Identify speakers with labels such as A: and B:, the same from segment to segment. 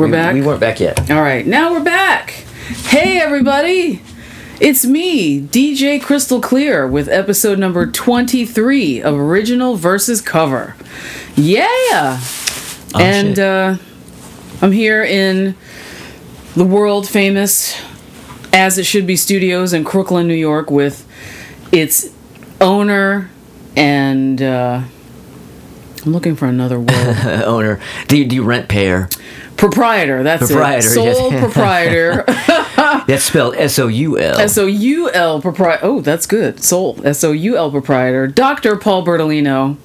A: We're
B: we,
A: back?
B: We weren't back yet.
A: All right, now we're back. Hey, everybody. It's me, DJ Crystal Clear, with episode number 23 of Original versus Cover. Yeah! and uh, I'm here in the world famous As It Should Be Studios in Crooklyn, New York, with its owner and. Uh, I'm looking for another word.
B: Owner. Do you, do you rent pair?
A: Proprietor, that's
B: Proprietor,
A: it. Sole
B: yes.
A: proprietor.
B: That's spelled S O U L.
A: S O U L proprietor. Oh, that's good. Soul. S O U L proprietor. Dr. Paul Bertolino.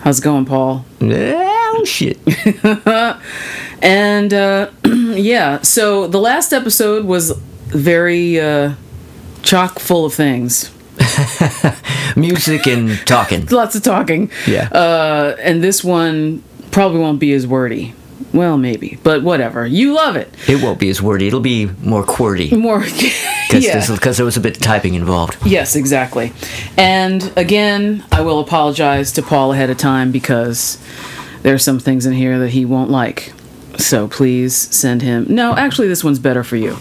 A: How's it going, Paul?
B: Oh shit.
A: And uh, yeah, so the last episode was very uh, chock full of things.
B: Music and talking.
A: Lots of talking.
B: Yeah.
A: Uh, and this one probably won't be as wordy. Well, maybe, but whatever. You love it.
B: It won't be as wordy. It'll be more QWERTY.
A: More.
B: Because
A: yeah.
B: there was a bit of typing involved.
A: Yes, exactly. And again, I will apologize to Paul ahead of time because there's some things in here that he won't like. So please send him. No, actually, this one's better for you.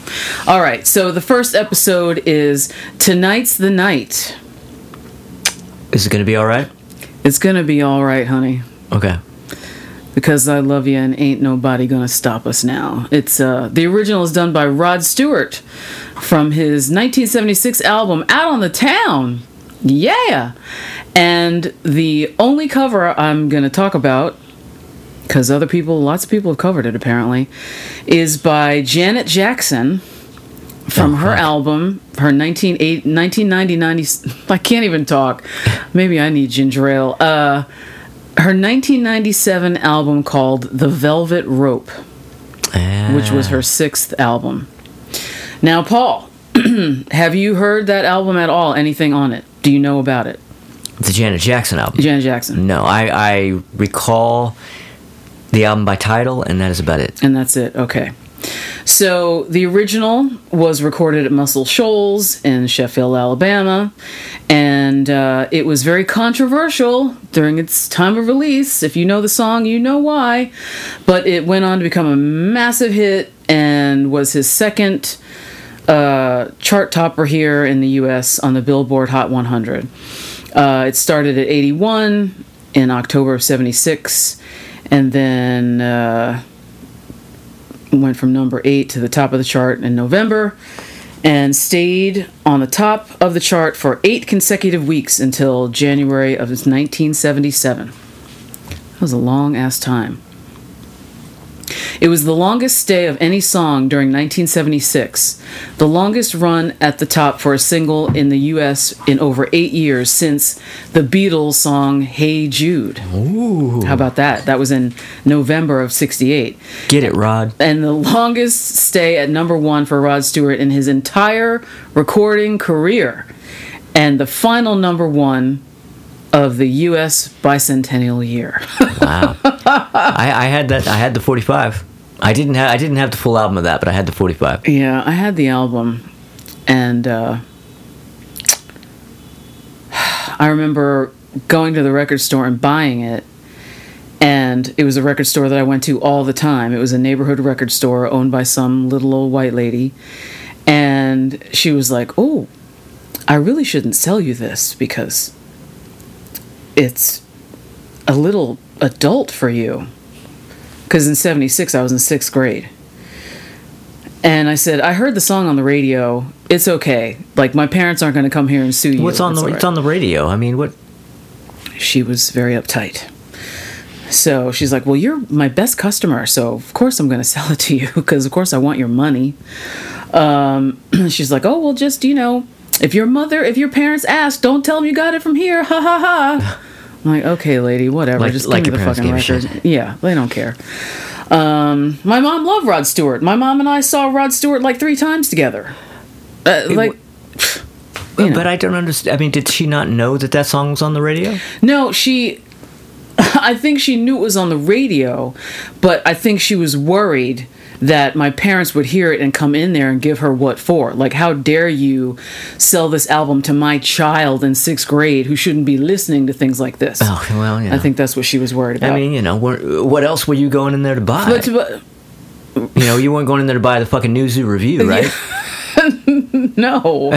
A: All right, so the first episode is Tonight's the Night.
B: Is it going to be all right?
A: It's gonna be all right, honey.
B: Okay.
A: Because I love you and ain't nobody gonna stop us now. It's uh the original is done by Rod Stewart from his 1976 album Out on the Town. Yeah. And the only cover I'm gonna talk about because other people, lots of people have covered it apparently, is by Janet Jackson from
B: Oh,
A: her
B: fuck.
A: album, her 1980 1990, I can't even talk. Maybe I need ginger ale. Uh, her 1997 album called The Velvet Rope, which was her sixth album. Now, Paul, have you heard that album at all? Anything on it? Do you know about it?
B: The Janet Jackson album.
A: Janet Jackson.
B: No, I, I recall the album by title, and that is about it.
A: And that's it. Okay. So the original was recorded at Muscle Shoals in Sheffield, Alabama, and uh, it was very controversial during its time of release. If you know the song, you know why. But it went on to become a massive hit and was his second uh, chart topper here in the U.S. on the Billboard Hot 100. Uh, it started at 81 in October of 76, and then. Went from number eight to the top of the chart in November and stayed on the top of the chart for eight consecutive weeks until January of 1977. That was a long ass time. It was the longest stay of any song during 1976, the longest run at the top for a single in the US in over eight years since the Beatles song Hey Jude.
B: Ooh.
A: How about that? That was in November of 68
B: Get it, Rod.
A: and the longest stay at number one for Rod Stewart in his entire recording career, and the final number one of the U.S. bicentennial year.
B: Wow. I, I had that. I had the 45. I didn't have. I didn't have the full album of that, but I had the 45.
A: yeah, I had the album, and uh, I remember going to the record store and buying it. And it was a record store that I went to all the time. It was a neighborhood record store owned by some little old white lady. And she was like, Oh, I really shouldn't sell you this because it's a little adult for you. Because in 76, I was in sixth grade. And I said, I heard the song on the radio. It's okay. Like, my parents aren't going to come here and sue you.
B: What's on
A: It's
B: the?
A: all
B: It's on the radio. I mean, what?
A: she was very uptight. So she's like, Well, you're my best customer, so of course I'm going to sell it to you because, of course, I want your money. Um, she's like, Oh, well, just, you know, if your mother, if your parents ask, don't tell them you got it from here. Ha ha ha. I'm like, Okay, lady, whatever.
B: Like-
A: just
B: like
A: give me the fucking record. Yeah, they don't care. Um, my mom loved Rod Stewart. My mom and I saw Rod Stewart like three times together. Uh, like, you know.
B: But I don't understand. I mean, did she not know that that song was on the radio?
A: No, she. I think she knew it was on the radio, but I think she was worried that my parents would hear it and come in there and give her what for. Like, how dare you sell this album to my child in sixth grade who shouldn't be listening to things like this?
B: Oh well, you know.
A: I think that's what she was worried about.
B: I mean, you know, what, else were you going in there to buy?
A: but, but
B: You know, you weren't going in there to buy the fucking New Zoo Revue, right?
A: no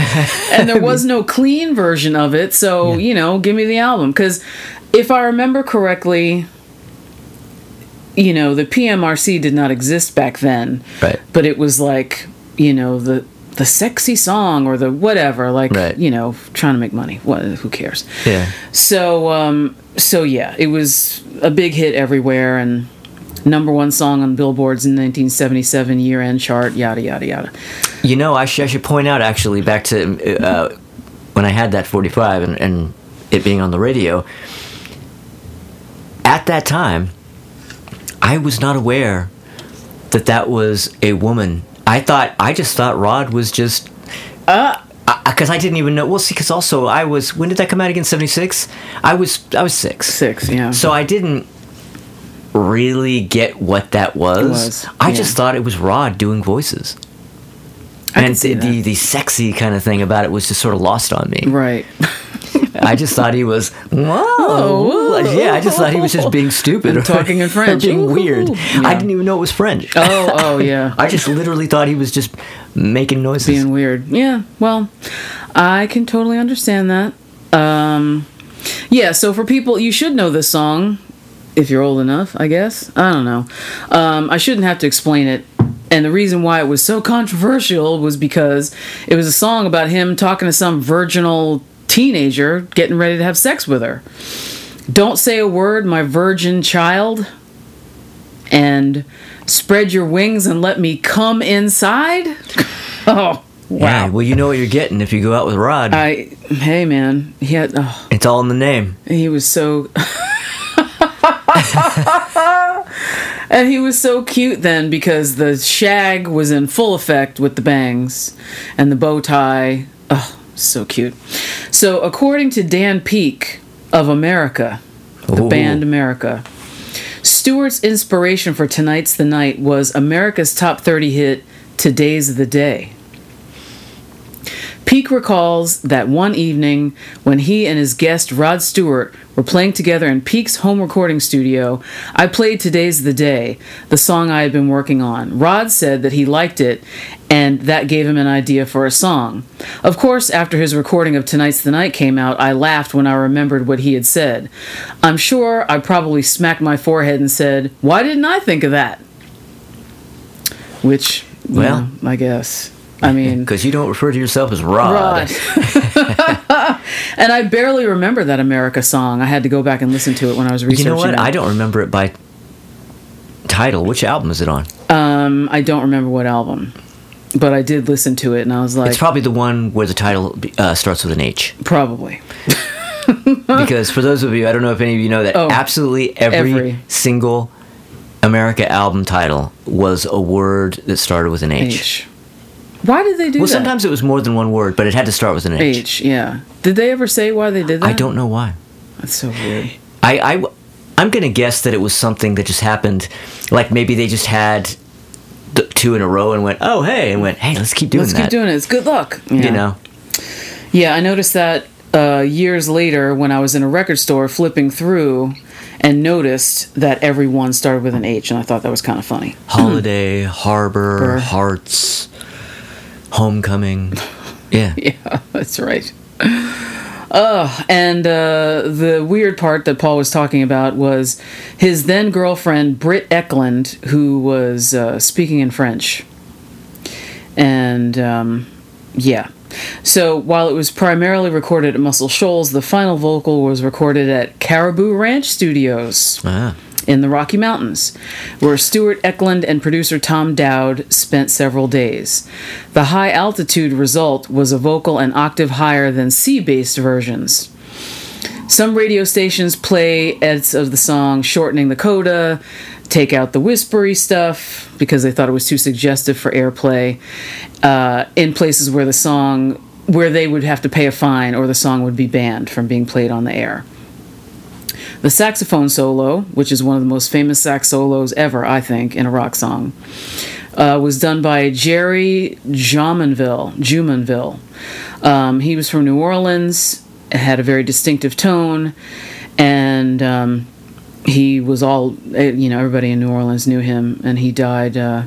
A: and there was no clean version of it so you know give me the album because if i remember correctly you know the pmrc did not exist back then
B: Right.
A: but it was like you know the the sexy song or the whatever like
B: Right.
A: you know trying to make money what who cares
B: Yeah.
A: so um so yeah it was a big hit everywhere and number one song on billboard's in 1977 year-end chart yada yada yada
B: You know, I, sh- I should point out actually back to uh, when I had that 45 and, and it being on the radio. At that time, I was not aware that that was a woman. I thought I just thought Rod was just
A: uh
B: because I, didn't even know. Well, see, because also I was when did that come out again? 76. I was I was six.
A: six yeah
B: So I didn't really get what that was.
A: was,
B: I
A: yeah.
B: just thought it was Rod doing voices.
A: I
B: and the, the the sexy kind of thing about it was just sort of lost on me.
A: right
B: I just thought he was whoa, yeah. I just thought he was just being stupid or
A: Talking in
B: or
A: French.
B: being weird.
A: Ooh.
B: I didn't even know it was French.
A: oh oh yeah
B: I just literally thought he was just making noises.
A: being weird yeah well i can totally understand that um yeah so for people you should know this song if you're old enough i guess i don't know um i shouldn't have to explain it and the reason why it was so controversial was because it was a song about him talking to some virginal teenager getting ready to have sex with her. Don't say a word my virgin child and spread your wings and let me come inside? Oh
B: Yeah,
A: wow
B: well, you know what you're getting if you go out with Rod.
A: i hey man he had oh,
B: it's all in the name.
A: he was so and he was so cute then because the shag was in full effect with the bangs and the bow tie. Oh so cute so according to dan Peek of america the
B: Ooh.
A: band america stewart's inspiration for tonight's the night was america's top 30 hit today's the day Peek recalls that one evening when he and his guest Rod Stewart were playing together in Peek's home recording studio, I played Today's the Day, the song I had been working on. Rod said that he liked it and that gave him an idea for a song. Of course, after his recording of Tonight's the Night came out, I laughed when I remembered what he had said. I'm sure I probably smacked my forehead and said, Why didn't I think of that? Which,
B: Well.
A: well, I guess. I mean,
B: Because you don't refer to yourself as Rod.
A: Rod. and I barely remember that America song. I had to go back and listen to it when I was
B: You
A: researching.
B: know what?
A: it.
B: I don't remember it by title. Which album is it on?
A: Um, I don't remember what album, but I did listen to it, and I was like,
B: it's probably the one where the title uh, starts with an H.
A: probably.
B: Because for those of you, I don't know if any of you know that
A: Oh,
B: absolutely every,
A: every.
B: single America album title was a word that started with an H.
A: H. Why did they do
B: Well,
A: that?
B: Well, sometimes it was more than one word, but it had to start with an H.
A: H. Yeah. Did they ever say why they did that?
B: I don't know why.
A: That's so weird.
B: I, I I'm gonna guess that it was something that just happened, like maybe they just had the two in a row and went, oh hey, and went, hey, let's keep doing it.
A: Let's
B: that.
A: keep doing it. It's good luck.
B: You know,
A: Yeah, I noticed that uh, years later when I was in a record store flipping through and noticed that every one started with an H, and I thought that was kind of funny.
B: holiday, harbor,
A: Burr.
B: hearts, homecoming. Yeah.
A: Yeah, that's right. Uh, and uh, the weird part that Paul was talking about was his then girlfriend, Britt Ekland, who was uh, speaking in French. And um, yeah. So while it was primarily recorded at Muscle Shoals, the final vocal was recorded at Caribou Ranch Studios
B: Ah.
A: In the Rocky Mountains, where Stewart Ekland and producer Tom Dowd spent several days. The high altitude result was a vocal an octave higher than C based versions. Some radio stations play edits of the song, shortening the coda, take out the whispery stuff because they thought it was too suggestive for airplay, uh, in places where the song, where they would have to pay a fine or the song would be banned from being played on the air. The saxophone solo, which is one of the most famous sax solos ever, I think, in a rock song, uh, was done by Jerry Jumonville. Jumonville. Um, he was from New Orleans, had a very distinctive tone, and um, he was all eh, you know everybody in New Orleans knew him, and he died uh,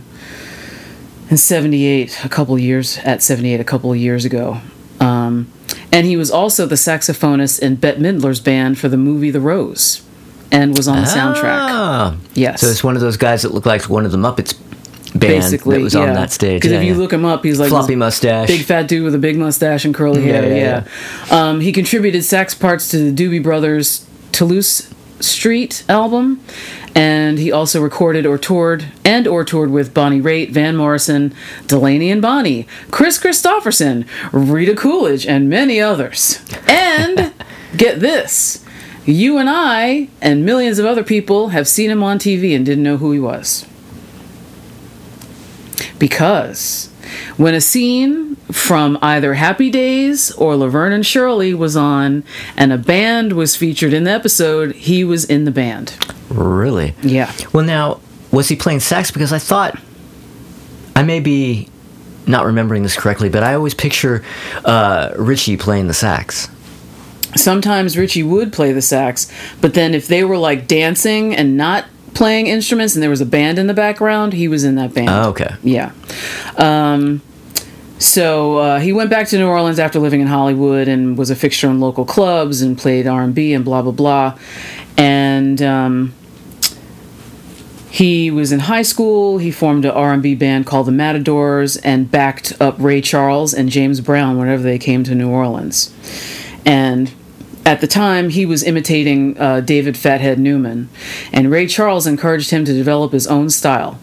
A: in '78, a couple years at '78, a couple of years ago. Um, and he was also the saxophonist in Bette Midler's band for the movie The Rose, and was on the soundtrack.
B: Ah.
A: Yes.
B: So it's one of those guys that looked like one of the Muppets band
A: Basically,
B: that was
A: yeah.
B: on that stage.
A: Because
B: Yeah,
A: if you
B: yeah.
A: look him up, he's like
B: floppy mustache.
A: big fat dude with a big mustache and curly hair.
B: yeah,
A: Yeah, Um, he contributed sax parts to the Doobie Brothers Toulouse Street album, and he also recorded or toured and or toured with Bonnie Raitt, Van Morrison, Delaney and Bonnie, Kris Kristofferson, Rita Coolidge, and many others. And get this. You and I and millions of other people have seen him on TV and didn't know who he was. Because when a scene from either Happy Days or Laverne and Shirley was on and a band was featured in the episode, he was in the band.
B: Really?
A: Yeah.
B: Well, now, was he playing sax? Because I thought, I may be not remembering this correctly, but I always picture uh, Richie playing the sax.
A: Sometimes Richie would play the sax, but then if they were like dancing and not playing instruments and there was a band in the background, he was in that band.
B: Oh, okay.
A: Yeah. Um, so uh, he went back to New Orleans after living in Hollywood and was a fixture in local clubs and played R and B and blah blah blah. And um, he was in high school. He formed an R and B band called the Matadors and backed up Ray Charles and James Brown whenever they came to New Orleans. And at the time, he was imitating uh, David Fathead Newman, and Ray Charles encouraged him to develop his own style.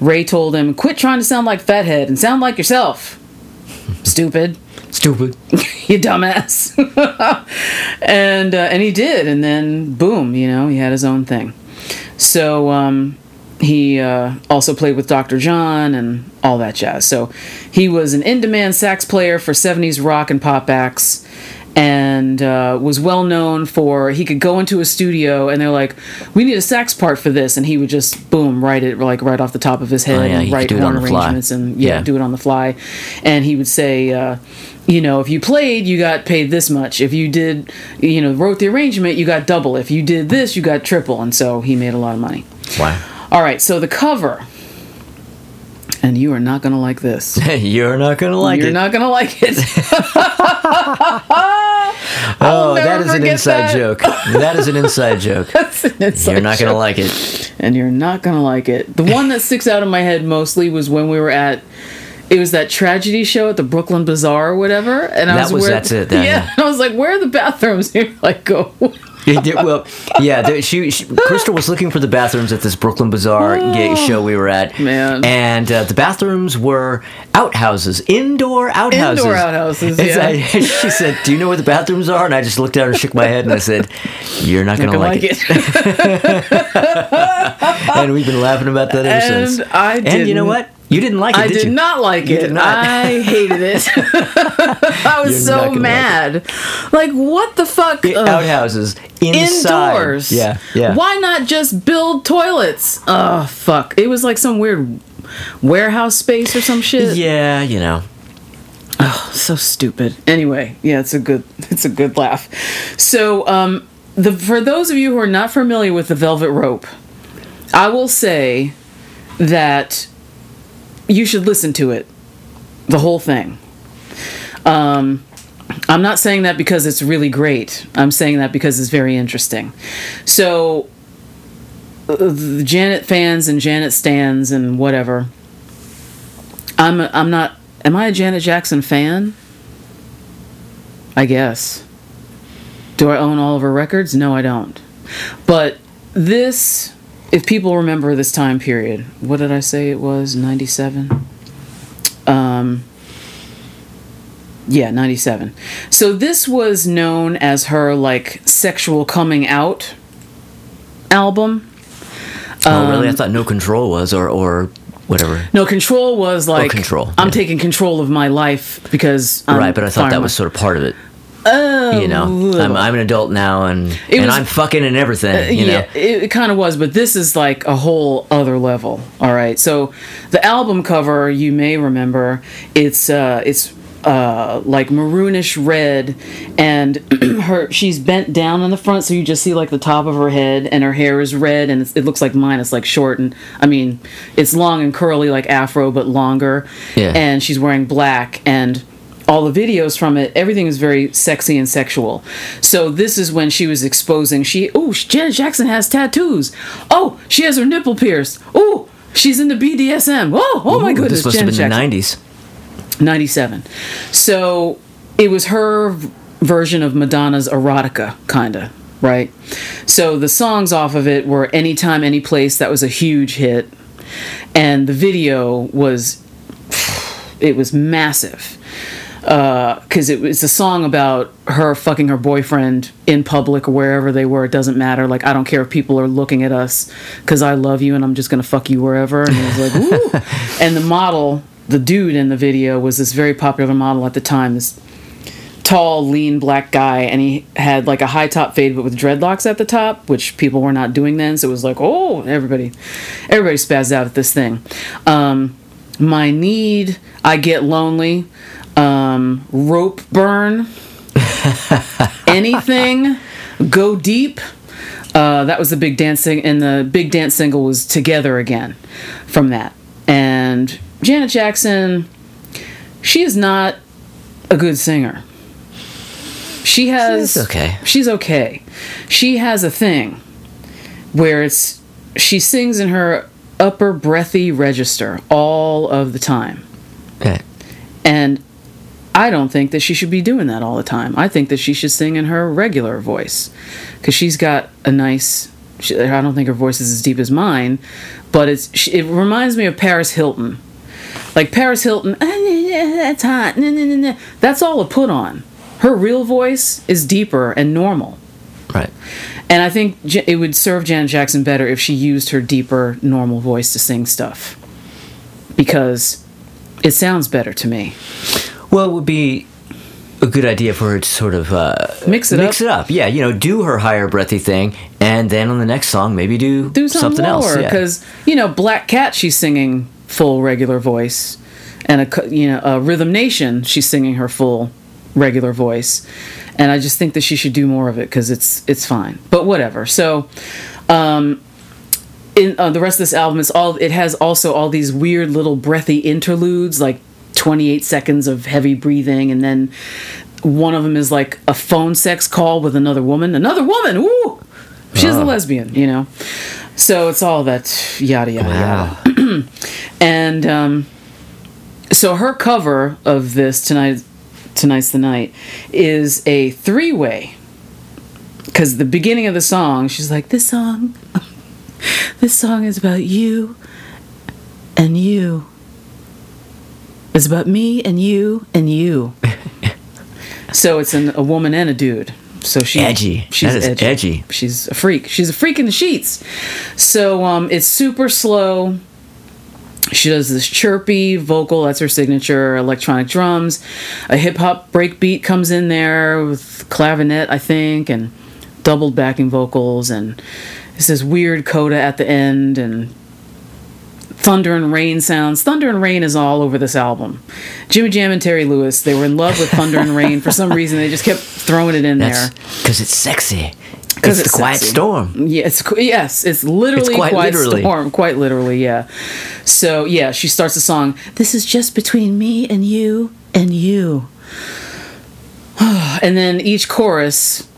A: Ray told him, "Quit trying to sound like Fathead and sound like yourself." Stupid,
B: Stupid.
A: you dumbass. and uh, and he did, and then boom, you know, he had his own thing. So um, he uh, also played with Dr. John and all that jazz. So he was an in-demand sax player for '70s rock and pop acts. And uh, was well known for he could go into a studio and they're like, "We need a sax part for this," and he would just boom write it like right off the top of his head
B: Oh, yeah,
A: and write horn
B: the fly.
A: arrangements and yeah,
B: Yeah.
A: do it on the fly. And he would say, uh, you know, if you played, you got paid this much. If you did, you know, wrote the arrangement, you got double. If you did this, you got triple. And so he made a lot of money.
B: Wow.
A: All right, so the cover, and you are not going to like this.
B: You're not going to like it.
A: You're not going to like it.
B: oh, that is an inside
A: that.
B: joke. That is an inside joke.
A: That's an inside
B: You're not going to like it.
A: and you're not gonna like it. The one that sticks out in my head mostly was when we were at. It was that tragedy show at the Brooklyn Bazaar or whatever, and I
B: That
A: was,
B: was-
A: where,
B: that's it then,
A: yeah,
B: yeah.
A: and I was like, "Where are the bathrooms?" And you're like, "Go."
B: well, yeah, there, she, she Crystal was looking for the bathrooms at this Brooklyn Bazaar gay show we were at,
A: Oh, Man.
B: and uh, the bathrooms were outhouses, indoor outhouses.
A: Indoor outhouses, yeah.
B: like- she said, "Do you know where the bathrooms are?" And I just looked at her and shook my head, and I said, "You're not
A: Not
B: gonna,
A: gonna
B: like, it. and we've been laughing about that ever
A: And
B: since.
A: I
B: and you know what? You didn't like it,
A: I
B: did,
A: did not like
B: You
A: it.
B: not.
A: I hated it. I was
B: You're
A: so
B: gonna like
A: mad. Like, what the fuck? Ugh.
B: outhouses inside.
A: Indoors.
B: Yeah, yeah.
A: Why not just build toilets? Oh fuck! It was like some weird warehouse space or some shit.
B: Yeah, you know.
A: Oh, so stupid. Anyway, yeah, it's a good it's a good laugh. So, um the for those of you who are not familiar with the Velvet Rope, I will say that you should listen to it. The whole thing. Um I'm not saying that because it's really great. I'm saying that because it's very interesting. So uh, Janet fans and Janet stands and whatever. I'm I'm not am I a Janet Jackson fan? I guess. Do I own all of her records? No, I don't. But this if people remember this time period, what did I say it was? 97. Um yeah, 97. So this was known as her like sexual coming out album.
B: oh, really? I
A: Um,
B: thought No Control was, or or whatever.
A: No, control was like
B: Control,
A: I'm
B: yeah.
A: taking control of my life because I'm
B: right, but I thought that was sort of part of it.
A: Oh,
B: You know, I'm, I'm an adult now, and
A: It
B: and
A: was-
B: I'm fucking and everything. You
A: yeah,
B: know,
A: it, it kind of was, but this is like a whole other level. All right, so the album cover you may remember it's uh, it's uh, like maroonish red, and her she's bent down in the front, so you just see like the top of her head, and her hair is red, and it's, it looks like mine. It's like short, and I mean, it's long and curly like afro, but longer.
B: Yeah.
A: And she's wearing black, and all the videos from it, everything is very sexy and sexual. So this is when she was exposing. She oh, Janet Jackson has tattoos. Oh, she has her nipple pierced. Oh, she's into BDSM. Oh, oh my
B: Ooh,
A: goodness,
B: This must
A: Janet
B: have been
A: Jackson.
B: the 90s.
A: 97. So it was her v- version of Madonna's erotica, kind of, right? So the songs off of it were Anytime, Any Place, that was a huge hit. And the video was, it was massive. Because it was a song about her fucking her boyfriend in public or wherever they were. It doesn't matter. Like, I don't care if people are looking at us because I love you and I'm just going to fuck you wherever. And it was like, and the model, the dude in the video, was this very popular model at the time. This tall, lean black guy, and he had like a high top fade, but with dreadlocks at the top, which people were not doing then. So it was like, oh, everybody, everybody spazzed out at this thing. Um, my need, I get lonely, um, rope burn, anything, go deep. Uh, that was the big dancing, and the big dance single was "Together Again" from that. And Janet Jackson, she is not a good singer. She has
B: She's okay.
A: She's okay. She has a thing where it's she sings in her upper breathy register all of the time.
B: Okay.
A: And I don't think that she should be doing that all the time. I think that she should sing in her regular voice because she's got a nice. She, I don't think her voice is as deep as mine, but it's. She, it reminds me of Paris Hilton, like Paris Hilton. Ah, that's hot. nah, nah, nah, nah." That's all a put on. Her real voice is deeper and normal.
B: Right.
A: And I think it would serve Janet Jackson better if she used her deeper, normal voice to sing stuff. Because it sounds better to me.
B: Well, it would be a good idea for her to sort of uh,
A: Mix it
B: mix
A: up.
B: it up. Yeah, you know, do her higher breathy thing, and then on the next song, maybe do,
A: do something,
B: else.
A: lower
B: yeah.
A: because you know Black Cat she's singing full regular voice, and a you know a Rhythm Nation she's singing her full regular voice, and I just think that she should do more of it because it's it's fine. But whatever. So, um, in uh, the rest of this album, it's all it has also all these weird little breathy interludes like. 28 seconds of heavy breathing and then one of them is like a phone sex call with another woman. Another woman! Woo she's a lesbian you know? So it's all that yada yada
B: wow.
A: yada and um, so her cover of this tonight tonight's the night is a three-way. Because the beginning of the song she's like this song this song is about you and you it's about me and you and you. So it's an, a woman and a dude. So she
B: Edgy.
A: she's
B: That is edgy.
A: she's a freak. She's a freak in the sheets. So um, it's super slow. She does this chirpy vocal. That's her signature electronic drums. A hip-hop break beat comes in there with clavinet i think and doubled backing vocals. And it's this weird coda at the end. And thunder and rain sounds thunder and rain is all over this album jimmy jam and terry lewis they were in love with thunder and rain for some reason they just kept throwing it in
B: That's
A: there
B: because it's sexy.
A: because
B: it's, the quiet storm.
A: Yeah, it's yes, it's literally
B: It's quite
A: quiet
B: literally.
A: storm, quite literally. Yeah. So yeah, she starts the song. This is just between me and you and you. and then each chorus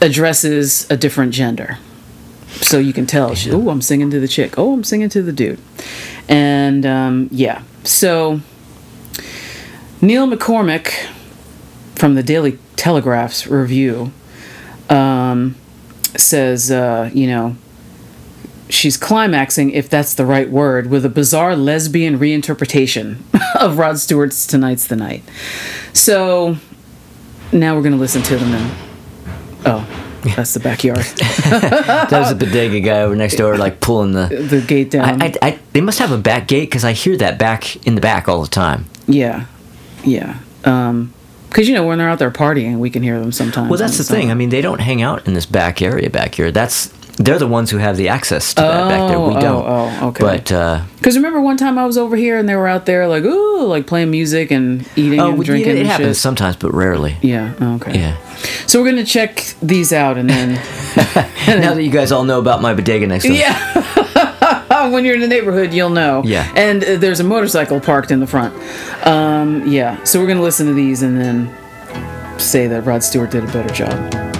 A: addresses a different gender. So you can tell, she, oh, I'm singing to the chick. Oh, I'm singing to the dude. And um, yeah, so Neil McCormick from the Daily Telegraph's review um, says, uh, you know, she's climaxing, if that's the right word, with a bizarre lesbian reinterpretation of Rod Stewart's Tonight's the Night. So now we're going to listen to them and. Oh, that's the backyard.
B: That was a bodega guy over next door, like pulling the.
A: the gate down.
B: I, I, I, they must have a back gate because I hear that back in the back all the time.
A: yeah. Yeah. Um, because you know when they're out there partying, we can hear them sometimes.
B: Well, that's the thing. I mean, they don't hang out in this back area back here. That's They're the ones who have the access to that back there. We
A: Oh,
B: don't.
A: oh, oh, okay.
B: But uh,
A: Because remember one time I was over here and they were out there like ooh like playing music and eating
B: oh,
A: and
B: we-
A: drinking
B: it
A: and
B: happens
A: shit.
B: sometimes, but rarely.
A: Yeah. oh, Okay.
B: Yeah.
A: So we're gonna check these out and then
B: now that you guys all know about my bodega next door.
A: yeah. when you're in the neighborhood, you'll know.
B: Yeah.
A: And uh, there's a motorcycle parked in the front. Um, yeah. So we're gonna listen to these and then say that Rod Stewart did a better job.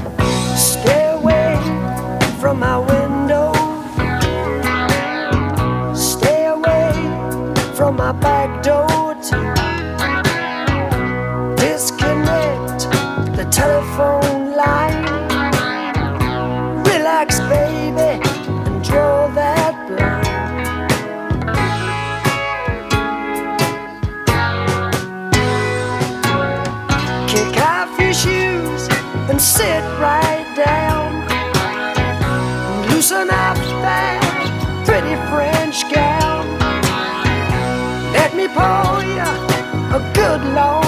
C: My window. Stay away from my back Up that pretty French gown. Let me pour you a good long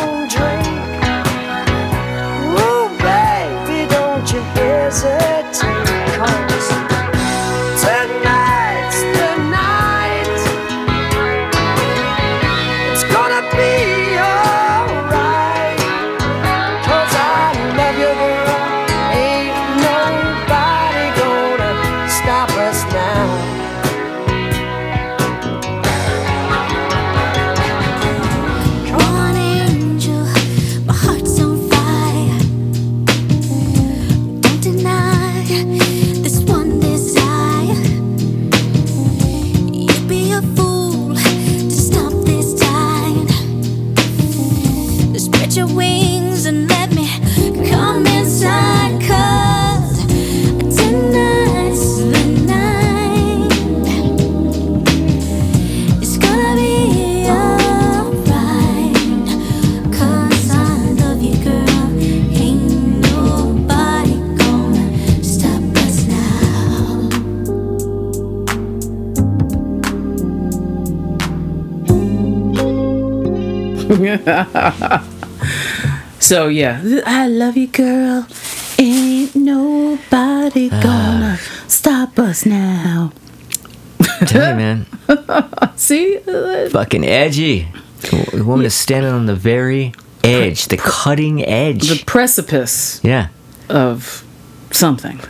A: So yeah, I love you, girl. Ain't nobody
B: Ah.
A: gonna stop us now.
B: Tell you, man,
A: See, Uh,
B: fucking edgy. The woman is standing on the very edge, the cutting edge.
A: the precipice
B: yeah.
A: of something.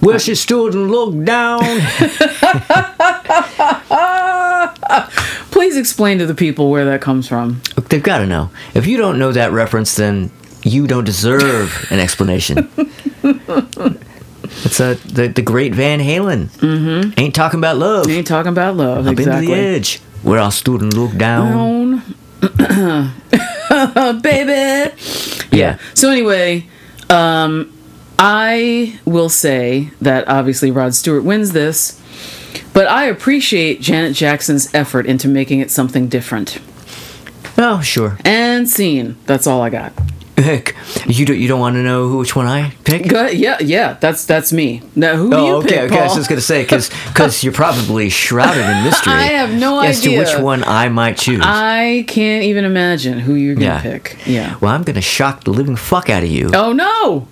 B: Well, she stood and looked down.
A: Please explain to the people where that comes from.
B: They've got to know. If you don't know that reference, then you don't deserve an explanation. it's a the, the great Van Halen. Mm-hmm. Ain't talking about love.
A: Ain't talking about love,
B: Up
A: exactly.
B: into the edge, where stood and looked down.
A: Down. baby.
B: Yeah.
A: So anyway, um, I will say that obviously Rod Stewart wins this, but I appreciate Janet Jackson's effort into making it something different.
B: Oh, sure.
A: And scene. That's all I got.
B: Heck, you don't you don't want to know which one I pick?
A: Go. Yeah, yeah. That's that's me. Now, who do oh, you
B: Oh, okay,
A: pick,
B: okay. I was just gonna say because because you're probably shrouded in mystery.
A: I have no
B: as to which one I might choose.
A: I can't even imagine who you're gonna
B: yeah.
A: pick. Yeah.
B: Well, I'm gonna shock the living fuck out of you
A: Oh no!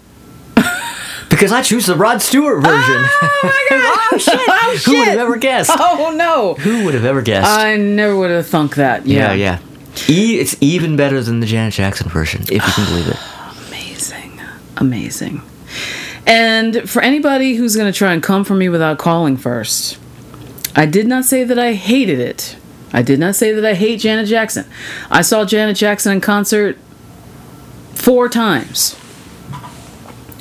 B: Because I choose the Rod Stewart version.
A: Oh my god! oh shit! Oh shit!
B: Who would have ever guessed?
A: Oh no!
B: Who would have ever guessed?
A: I never would have thunk that.
B: yeah,
A: Yeah.
B: yeah. E- it's even better than the Janet Jackson version, if you can believe it.
A: Amazing. Amazing. And for anybody who's going to try and come for me without calling first, I did not say that I hated it. I did not say that I hate Janet Jackson. I saw Janet Jackson in concert four times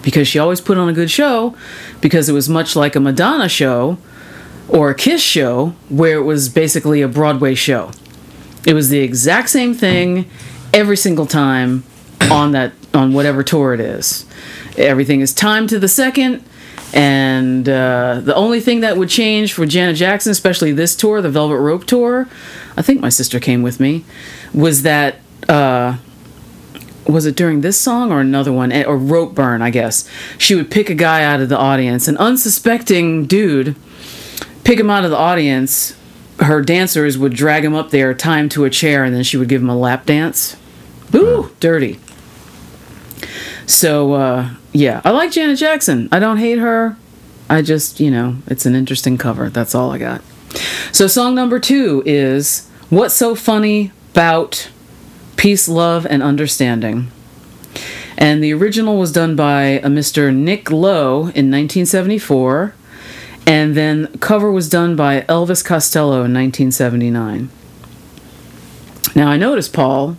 A: because she always put on a good show because it was much like a Madonna show or a Kiss show where it was basically a Broadway show. It was the exact same thing every single time on that on whatever tour it is. Everything is timed to the second, and uh, the only thing that would change for Janet Jackson, especially this tour, the Velvet Rope tour, I think my sister came with me, was that. Uh, was it during this song or another one? Eh, or rope burn i guess. She would pick a guy out of the audience. An unsuspecting dude pick him out of the audience. Her dancers would drag him up there tie him to a chair and then she would give him a lap dance. Ooh, dirty. So uh, yeah. I like janet jackson. I don't hate her. I just, you know, it's an interesting cover. That's all I got. So, song number two is What's So Funny About Peace, Love, and Understanding? And the original was done by a Mr. Nick Lowe in 1974. And then cover was done by Elvis Costello in 1979. Now I noticed, Paul,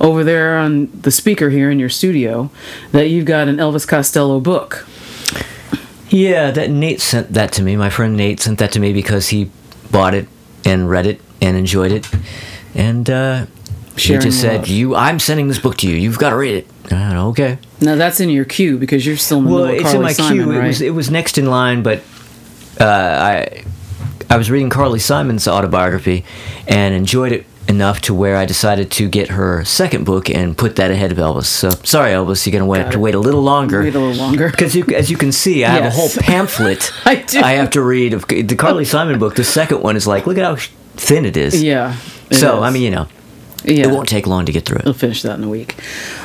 A: over there on the speaker here in your studio, that you've got an Elvis Costello book.
B: Yeah, that Nate sent that to me. My friend Nate sent that to me because he bought it and read it and enjoyed it, and uh, he
A: Sharing
B: just said,
A: love.
B: "You, I'm sending this book to you. You've got to read it." Okay.
A: Now that's in your queue because you're still in the
B: Well,
A: middle of
B: it's in my
A: Simon,
B: queue.
A: right?
B: It was it was next in line, but uh, I I was reading Carly Simon's autobiography and enjoyed it enough to where I decided to get her second book and put that ahead of Elvis. So sorry, Elvis, you're gonna wait, have to wait a little longer.
A: Wait a little longer.
B: Because you, as you can see, I have a whole pamphlet.
A: I do.
B: I have to read. Of, the Carly Simon book. The second one is like, look at how thin it is.
A: Yeah. it
B: So
A: is.
B: I mean, you know,
A: yeah.
B: it won't take long to get through it.
A: We'll finish that in a week.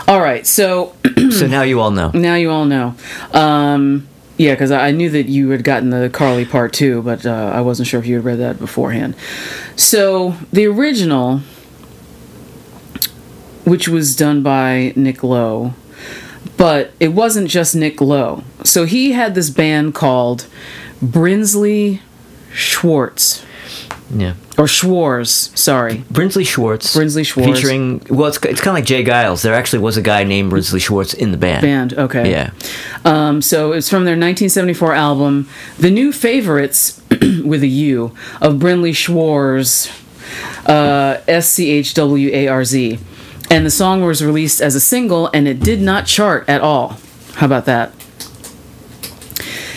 A: All right. So
B: so now you all know.
A: now you all know. Um, yeah, because I knew that you had gotten the Carly part two, but uh, I wasn't sure if you had read that beforehand. So the original, which was done by Nick Lowe, but it wasn't just Nick Lowe. So he had this band called Brinsley Schwartz
B: Yeah.
A: or Schwarz. Sorry,
B: Brinsley Schwartz.
A: Brinsley Schwartz.
B: Featuring, well, it's, it's kind of like J. Geils. There actually was a guy named Brinsley Schwartz in the band.
A: band. Okay.
B: Yeah.
A: Um, so it's from their 1974 album, The New Favorites, with a U, of Brinley Schwarz, uh, S C H W A R Z. And the song was released as a single and it did not chart at all. How about that?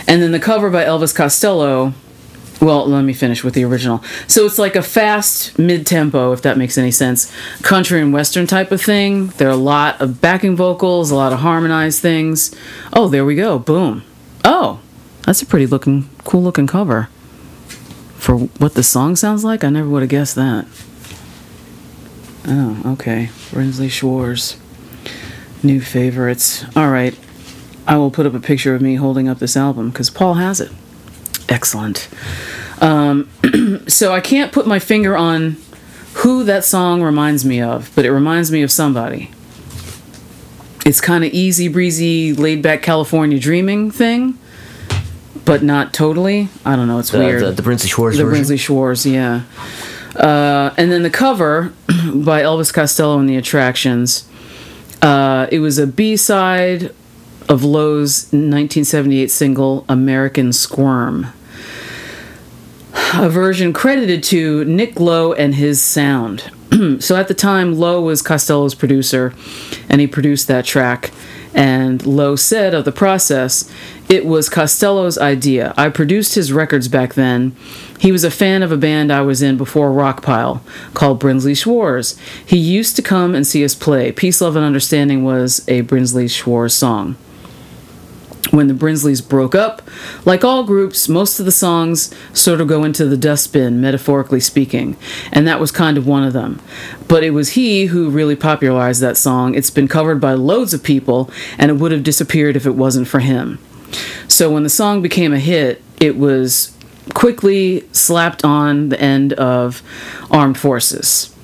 A: And then the cover by Elvis Costello. Well, let me finish with the original. So it's like a fast mid tempo, if that makes any sense, country and western type of thing. There are a lot of backing vocals, a lot of harmonized things. Oh, there we go. Boom. Oh, that's a pretty looking, cool looking cover. For what the song sounds like, I never would have guessed that. Oh, okay. Brinsley Schwarz. New favorites. All right. I will put up a picture of me holding up this album because Paul has it. Excellent. Um, so I can't put my finger on who that song reminds me of, but it reminds me of somebody. It's kind of easy breezy, laid back California dreaming thing, but not totally. I don't know. It's
B: The,
A: weird.
B: the, the Brinsley Schwartz
A: The
B: version.
A: Brinsley Schwarz, yeah. Uh, and then the cover by Elvis Costello and the Attractions. Uh, it was a B side of Lowe's 1978 single American Squirm. A version credited to Nick Lowe and his sound. so at the time, Lowe was Costello's producer, and he produced that track. And Lowe said of the process, it was Costello's idea. I produced his records back then. He was a fan of a band I was in before Rockpile called Brinsley Schwarz. He used to come and see us play. Peace, Love, and Understanding was a Brinsley Schwarz song when the Brinsleys broke up, like all groups, most of the songs sort of go into the dustbin, metaphorically speaking, and that was kind of one of them. But it was he who really popularized that song. It's been covered by loads of people, and it would have disappeared if it wasn't for him. So when the song became a hit, it was quickly slapped on the end of Armed Forces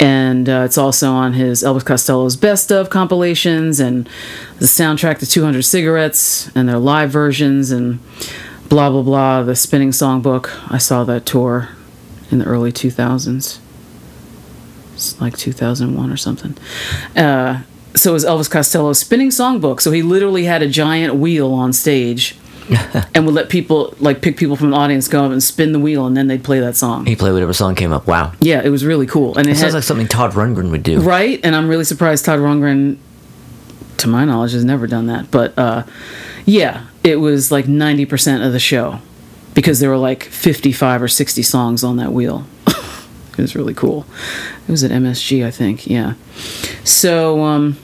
A: and uh, it's also on his Elvis Costello's Best of compilations and the soundtrack to 200 Cigarettes and their live versions and blah blah blah. The Spinning Songbook. I saw that tour in the early 2000s. It's like 2001 or something. Uh, so it was Elvis Costello's Spinning Songbook. So he literally had a giant wheel on stage. and would let people like pick people from the audience go up and spin the wheel and then they'd play that song.
B: He played whatever song came up. Wow.
A: Yeah, it was really cool. And it,
B: It sounds
A: had,
B: like something Todd Rundgren would do.
A: right, and I'm really surprised Todd Rundgren, to my knowledge, has never done that. But uh, yeah, it was like 90% of the show because there were like 55 or 60 songs on that wheel. it was really cool. It was at MSG, I think. Yeah. So um,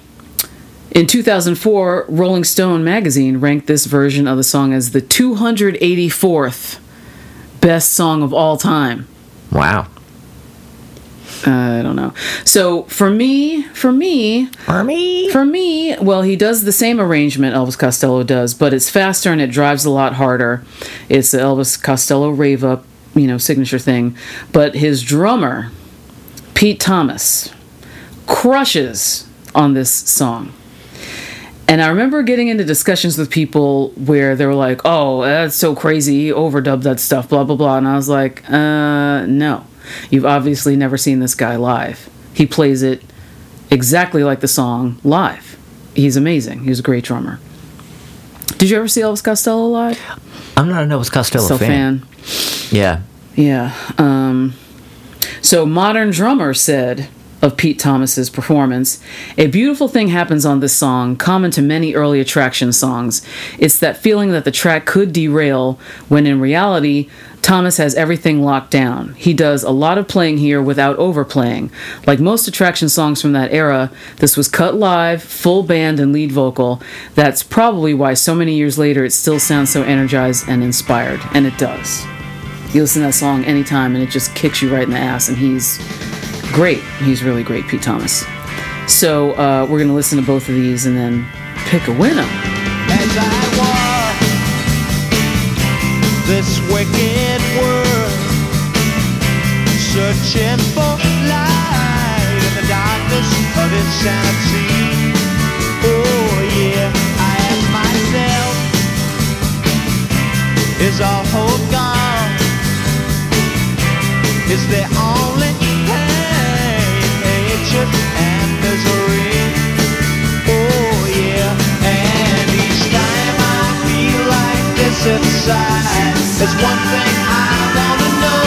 A: in 2004, Rolling Stone magazine ranked this version of the song as the 284th best song of all time.
B: Wow.
A: Uh, I don't know. So for me, for me,
B: For me.
A: for me, well, he does the same arrangement Elvis Costello does, but it's faster and it drives a lot harder. It's the Elvis Costello rave up, you know, signature thing. But his drummer, Pete Thomas, crushes on this song. And I remember getting into discussions with people where they were like, "Oh, that's so crazy, he overdubbed that stuff, blah blah blah," and I was like, "Uh, no, you've obviously never seen this guy live. He plays it exactly like the song live. He's amazing. He's a great drummer." Did you ever see Elvis Costello live?
B: I'm not an Elvis Costello
A: So
B: fan.
A: fan.
B: Yeah.
A: Yeah. Um, so, Modern Drummer said of Pete Thomas's performance, a beautiful thing happens on this song, common to many early attraction songs. It's that feeling that the track could derail when in reality, Thomas has everything locked down. He does a lot of playing here without overplaying. Like most attraction songs from that era, this was cut live, full band and lead vocal. That's probably why so many years later it still sounds so energized and inspired, and it does. You listen to that song anytime and it just kicks you right in the ass, and he's great. He's really great, Pete Thomas. So uh, we're gonna listen to both of these and then pick a winner.
D: as I walk this wicked world, searching for light in the darkness of insanity. Oh yeah, I ask myself, is hope gone? Is there only and misery? Oh yeah, and each time I feel like this inside, there's uh, one thing I wanna know.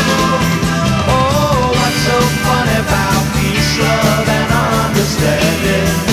D: Oh, what's so about peace, love, and understanding?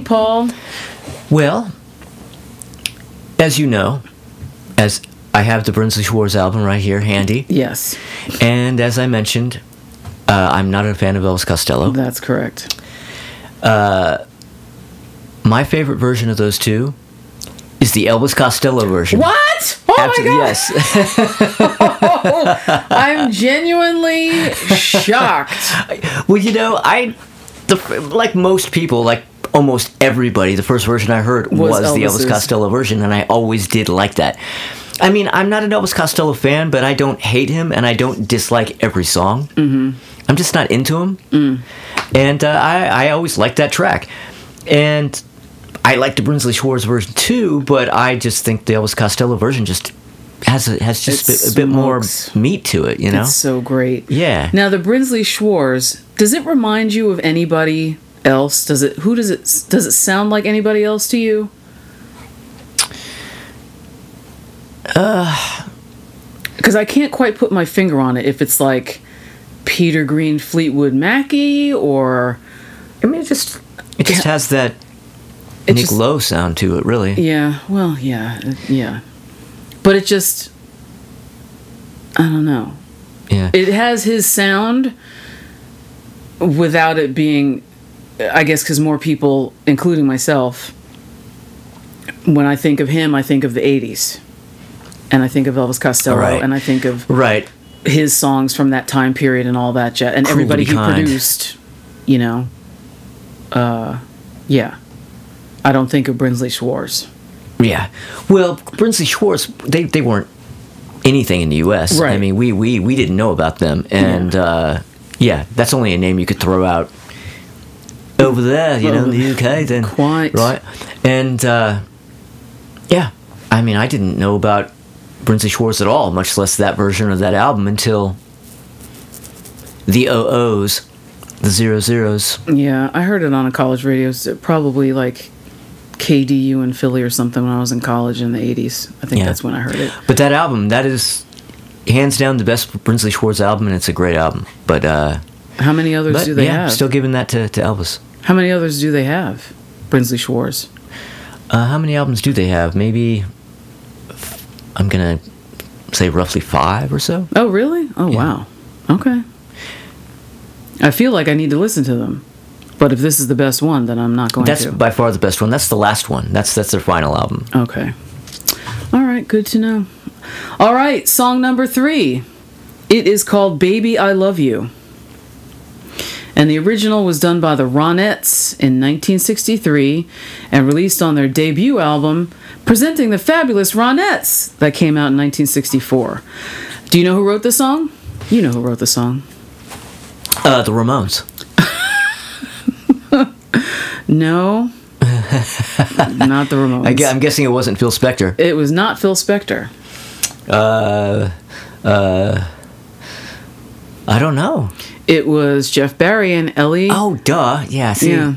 A: Think, Paul?
B: Well, as you know, as I have the Brinsley Schwarz album right here handy,
A: Yes,
B: and as I mentioned, uh, I'm not a fan of Elvis Costello.
A: that's correct.
B: Uh, My favorite version of those two is the Elvis Costello version.
A: What? Oh my god!
B: Yes.
A: I'm genuinely shocked.
B: well, you know, I, the, like most people, like almost everybody, the first version I heard
A: Was
B: was, the
A: Elvis's.
B: Elvis Costello version, and I always did like that. I mean, I'm not an Elvis Costello fan, but I don't hate him, and I don't dislike every song. Mm-hmm. I'm just not into him, and uh, I, I always liked that track, and I like the Brinsley Schwarz version too, but I just think the Elvis Costello version just has a, has just a, a bit more meat to it, you know.
A: It's so great.
B: Yeah.
A: Now the Brinsley Schwarz, does it remind you of anybody else? Does it? Who does it? Does it sound like anybody else to you? Uh. Because I can't quite put my finger on it. If it's like Peter Green, Fleetwood Mackey, or
B: I mean, it just it just has that
A: It
B: Nick
A: just-
B: Lowe sound to it, really.
A: yeah, well, yeah, yeah. But it just, I don't know.
B: Yeah.
A: it has his sound without it being i guess because more people including myself when i think of him i think of the 80s and i think of elvis costello
B: Right.
A: and i think of
B: right.
A: his songs from that time period and all that jet and everybody he
B: Kind.
A: produced you know, uh, yeah, I don't think of Brinsley Schwarz.
B: Yeah. Well, Brinsley Schwarz, they, they weren't anything in the U.S.
A: Right.
B: I mean, we, we, we didn't know about them. And,
A: Yeah.
B: uh, yeah, that's only a name you could throw out over there, you know, in the UK. Then,
A: Quite.
B: Right. And, uh, yeah, I mean, I didn't know about Brinsley Schwarz at all, much less that version of that album until the OOs, the zero zeros.
A: Yeah, I heard it on a college radio, probably like KDU in Philly or something when I was in college in the 80s. I think
B: Yeah.
A: that's when I heard it.
B: But that album, that is hands down the best Brinsley Schwarz album, and it's a great album. But, uh,
A: How many others
B: but
A: do they
B: yeah,
A: have?
B: still giving that to, to Elvis.
A: How many others do they have? Brinsley Schwarz.
B: Uh, how many albums do they have? Maybe I'm gonna say roughly five or so.
A: Oh, really? Oh,
B: Yeah.
A: wow. Okay. I feel like I need to listen to them. But if this is the best one, then I'm not going to
B: That's
A: to.
B: by far the best one. That's the last one. That's that's their final album.
A: Okay. All right, good to know. All right, song number three. It is called Baby I Love You. And the original was done by the Ronettes in 1963 and released on their debut album, Presenting the Fabulous Ronettes, that came out in 1964. Do you know who wrote the song? You know who wrote the song.
B: Uh, the Ramones.
A: No. not the Ramones.
B: I I'm guessing it wasn't Phil Spector.
A: it was not Phil Spector.
B: Uh, uh, I don't know.
A: It was Jeff Barry and Ellie.
B: Oh, duh. Yeah. See,
A: Yeah.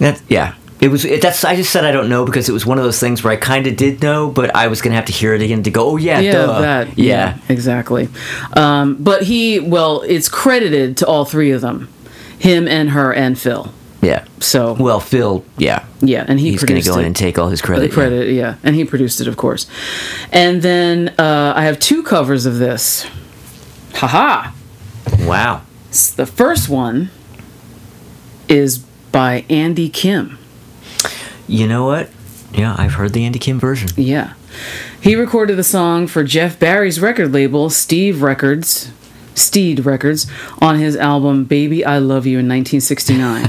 B: that yeah. It was. It, that's. I just said I don't know because it was one of those things where I kind of did know, but I was gonna have to hear it again to go. Oh yeah,
A: yeah,
B: duh.
A: that.
B: Yeah.
A: exactly. Um, but he, well, it's credited to all three of them, him and her and Phil.
B: Yeah.
A: So
B: Well, Phil. Yeah.
A: yeah, and he
B: He's gonna
A: produced
B: go in
A: it.
B: and take all his
A: the
B: credit. yeah.
A: credit, yeah. and he produced it, of course. And then uh, I have two covers of this. Haha!
B: Wow.
A: The first one is by Andy Kim.
B: You know what? Yeah, I've heard the Andy Kim version.
A: Yeah. He recorded the song for Jeff Barry's record label, Steve Records, Steed Records, on his album Baby I Love You in 1969.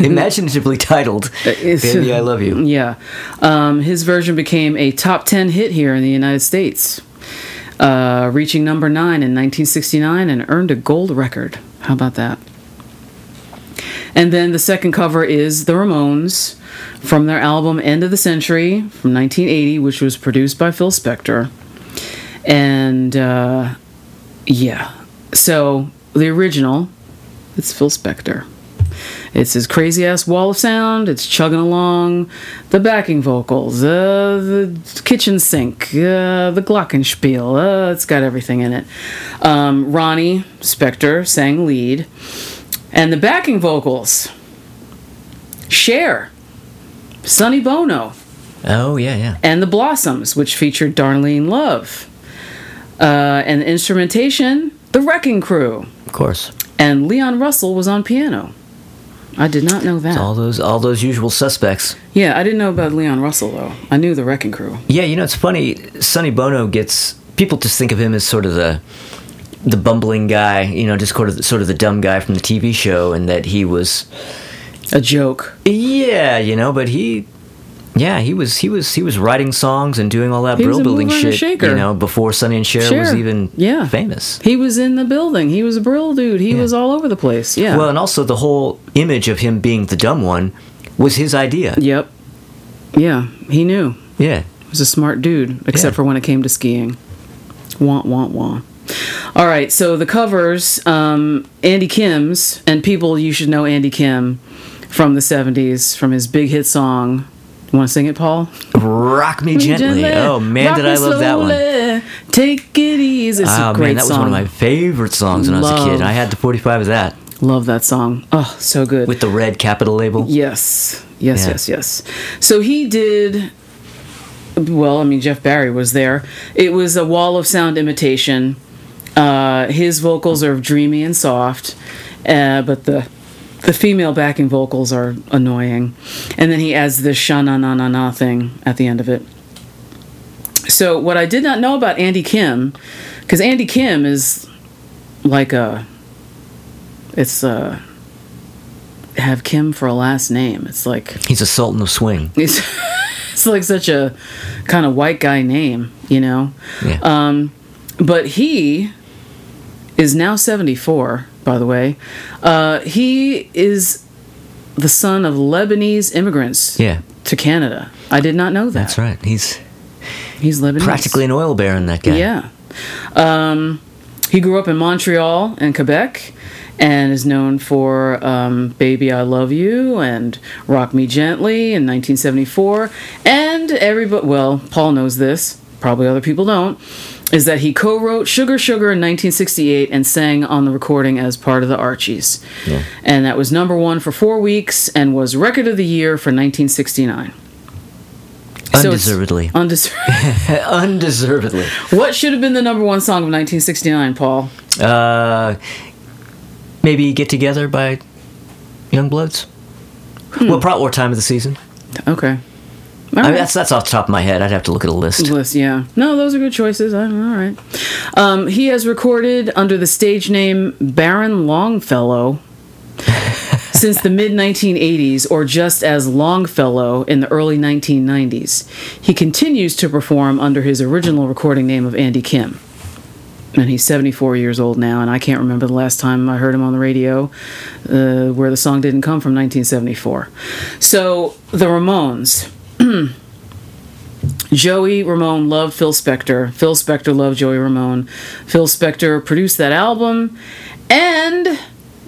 B: Imaginatively titled Baby I Love You.
A: yeah. Um, his version became a top 10 hit here in the United States, uh, reaching number 9 in 1969 and earned a gold record. How about that? And then the second cover is The Ramones from their album End of the Century from 1980, which was produced by Phil Spector. And uh, yeah, so the original, it's Phil Spector. It's his crazy ass wall of sound. It's chugging along. The backing vocals, uh, the kitchen sink, uh, the glockenspiel. Uh, it's got everything in it. Um, Ronnie Spector sang lead, and the backing vocals. Cher, Sonny Bono,
B: Oh yeah, yeah.
A: and the Blossoms, which featured Darlene Love. Uh, and the instrumentation, the Wrecking Crew,
B: Of course.
A: and Leon Russell was on piano. I did not know that.
B: All those all those usual suspects.
A: Yeah, I didn't know about Leon Russell though. I knew the Wrecking Crew.
B: Yeah, you know it's funny. Sonny Bono gets people just think of him as sort of the the bumbling guy, you know, just sort of sort of the dumb guy from the TV show, and that he was
A: A joke.
B: yeah, you know, but he. Yeah, he was he was he was writing songs and doing all that
A: He
B: brill building
A: mover and a
B: shit, you know, before Sonny and Cher,
A: Cher,
B: was even
A: yeah.
B: famous.
A: He was in the building. He was a brill dude. He
B: Yeah.
A: was all over the place. Yeah.
B: Well, and also the whole image of him being the dumb one was his idea.
A: yep. Yeah, he knew.
B: Yeah.
A: He was a smart dude, except
B: Yeah.
A: for when it came to skiing. Want, want, want. All right, so the covers, um, Andy Kim's, and people you should know Andy Kim from the 70s, from his big hit song. You want to sing it, Paul?
B: Rock me gently. Oh man,
A: Rock
B: did I love that one.
A: Take it easy. It's
B: Oh
A: a great
B: man, that was
A: song.
B: one of my favorite songs when I was a kid. I had the 45 of that
A: Love that song. Oh, so good.
B: with the red Capitol label.
A: Yes, yes,
B: Yeah.
A: yes, yes. So he did. Well, I mean, Jeff Barry was there. It was a wall of sound imitation. Uh, his vocals are dreamy and soft, uh, but the the female backing vocals are annoying. And then he adds this sha na na na na thing at the end of it. So what I did not know about Andy Kim, because Andy Kim is like a, it's a have Kim for a last name. It's like
B: He's a sultan of swing.
A: it's, it's like such a kind of white guy name, you know.
B: Yeah.
A: Um, but he is now 74, by the way. Uh, he is the son of Lebanese immigrants
B: yeah,
A: to Canada. I did not know that.
B: that's right. He's
A: He's Lebanese.
B: practically an oil baron. That guy.
A: Yeah. Um, he grew up in Montreal and Quebec and is known for um, Baby I Love You and Rock Me Gently in 1974. And everybody, well, Paul knows this, probably other people don't, is that he co wrote Sugar Sugar in 1968 and sang on the recording as part of the Archies.
B: Yeah.
A: And that was number one for four weeks and was Record of the Year for 1969. So it's
B: Undeservedly. Undeservedly.
A: What should have been the number one song of 1969, Paul?
B: Uh, maybe get together by Youngbloods.
A: Hmm.
B: Well, probably what time of the season?
A: Okay.
B: I mean,
A: right.
B: that's that's off the top of my head. I'd have to look at a list.
A: List, yeah. No, those are good choices. I- All right. Um, he has recorded under the stage name Baron Longfellow since the mid 1980s, or just as Longfellow in the early 1990s. He continues to perform under his original recording name of Andy Kim. And he's 74 years old now, and I can't remember the last time I heard him on the radio uh, where the song didn't come from 1974. So, the Ramones. Joey Ramone loved Phil Spector. Phil Spector loved Joey Ramone. Phil Spector produced that album, and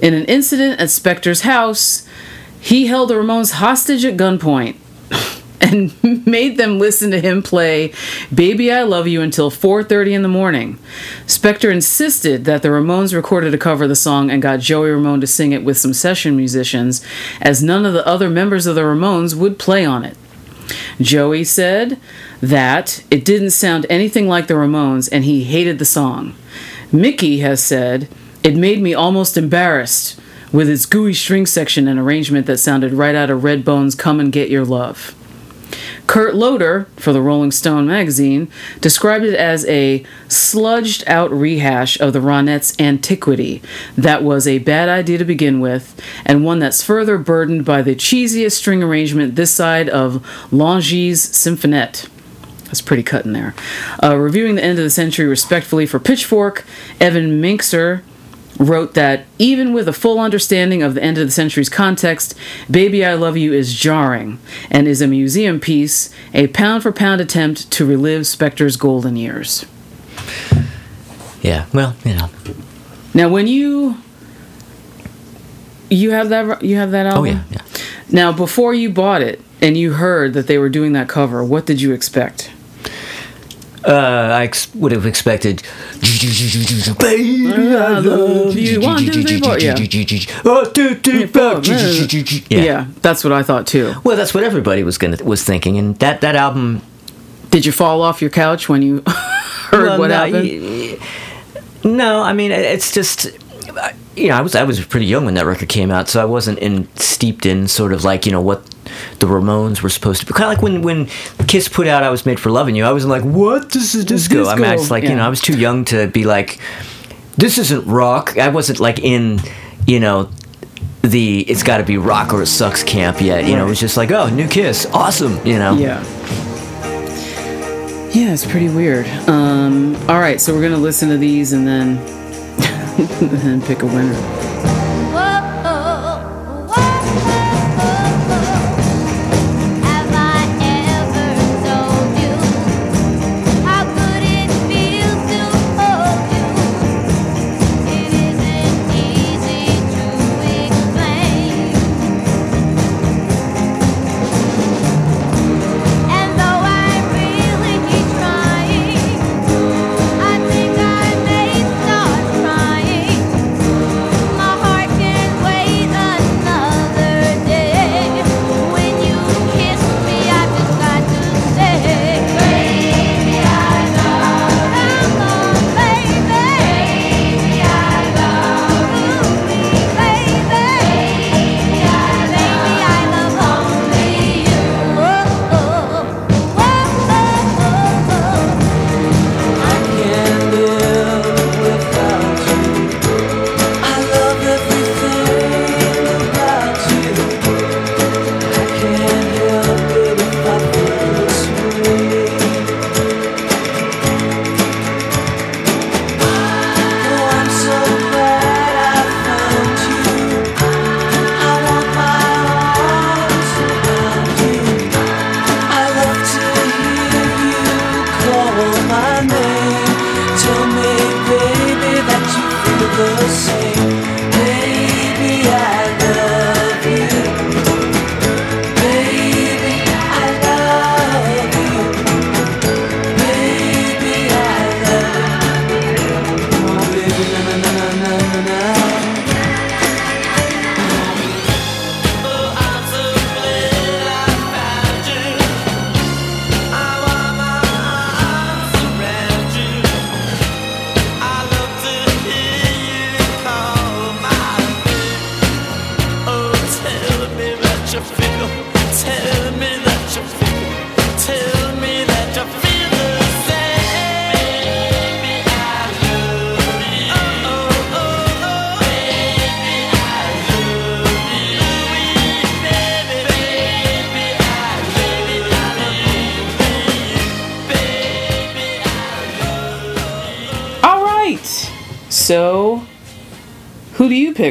A: in an incident at Spector's house, he held the Ramones hostage at gunpoint and made them listen to him play "Baby I Love You" until 4:30 in the morning. Spector insisted that the Ramones recorded a cover of the song and got Joey Ramone to sing it with some session musicians, as none of the other members of the Ramones would play on it. Joey said that it didn't sound anything like the Ramones and he hated the song. Mickey has said, It made me almost embarrassed with its gooey string section and arrangement that sounded right out of Redbone's Come and Get Your Love. Kurt Loder, for the Rolling Stone magazine, described it as a sludged out rehash of the Ronettes' antiquity that was a bad idea to begin with, and one that's further burdened by the cheesiest string arrangement this side of Longines Symphonette. That's pretty cut in there. Uh, reviewing the end of the century respectfully for Pitchfork, Evan Minsker wrote that even with a full understanding of the end of the century's context, Baby I Love You is jarring and is a museum piece, a pound for pound attempt to relive Spector's golden years.
B: Yeah. Well, you know.
A: Now, when you you have that you have that album.
B: Oh yeah. Yeah.
A: Now, before you bought it and you heard that they were doing that cover, what did you expect?
B: Uh, I ex- would have expected. Baby,
A: I love you. One, two, three, four, yeah.
B: One, two, three, four.
A: Yeah.
B: Yeah.
A: that's what I thought too.
B: Well, that's what everybody was gonna was thinking, and that that album.
A: Did you fall off your couch when you heard
B: well,
A: what
B: no,
A: happened?
B: y- No, I mean it's just. You know, I was I was pretty young when that record came out, so I wasn't in steeped in sort of like you know what the Ramones were supposed to be. Kind of like when when Kiss put out "I Was Made for Loving You," I wasn't like, "What? This is disco." I mean, I
A: Disco,
B: was like, you know, I was too young to be like, "This isn't rock." I wasn't like in, you know, the it's got to be rock or it sucks camp yet. You know, it was just like, "Oh, new Kiss, awesome!" You know.
A: Yeah. Yeah, it's pretty weird. Um, all right, so we're gonna listen to these and then and then pick a winner.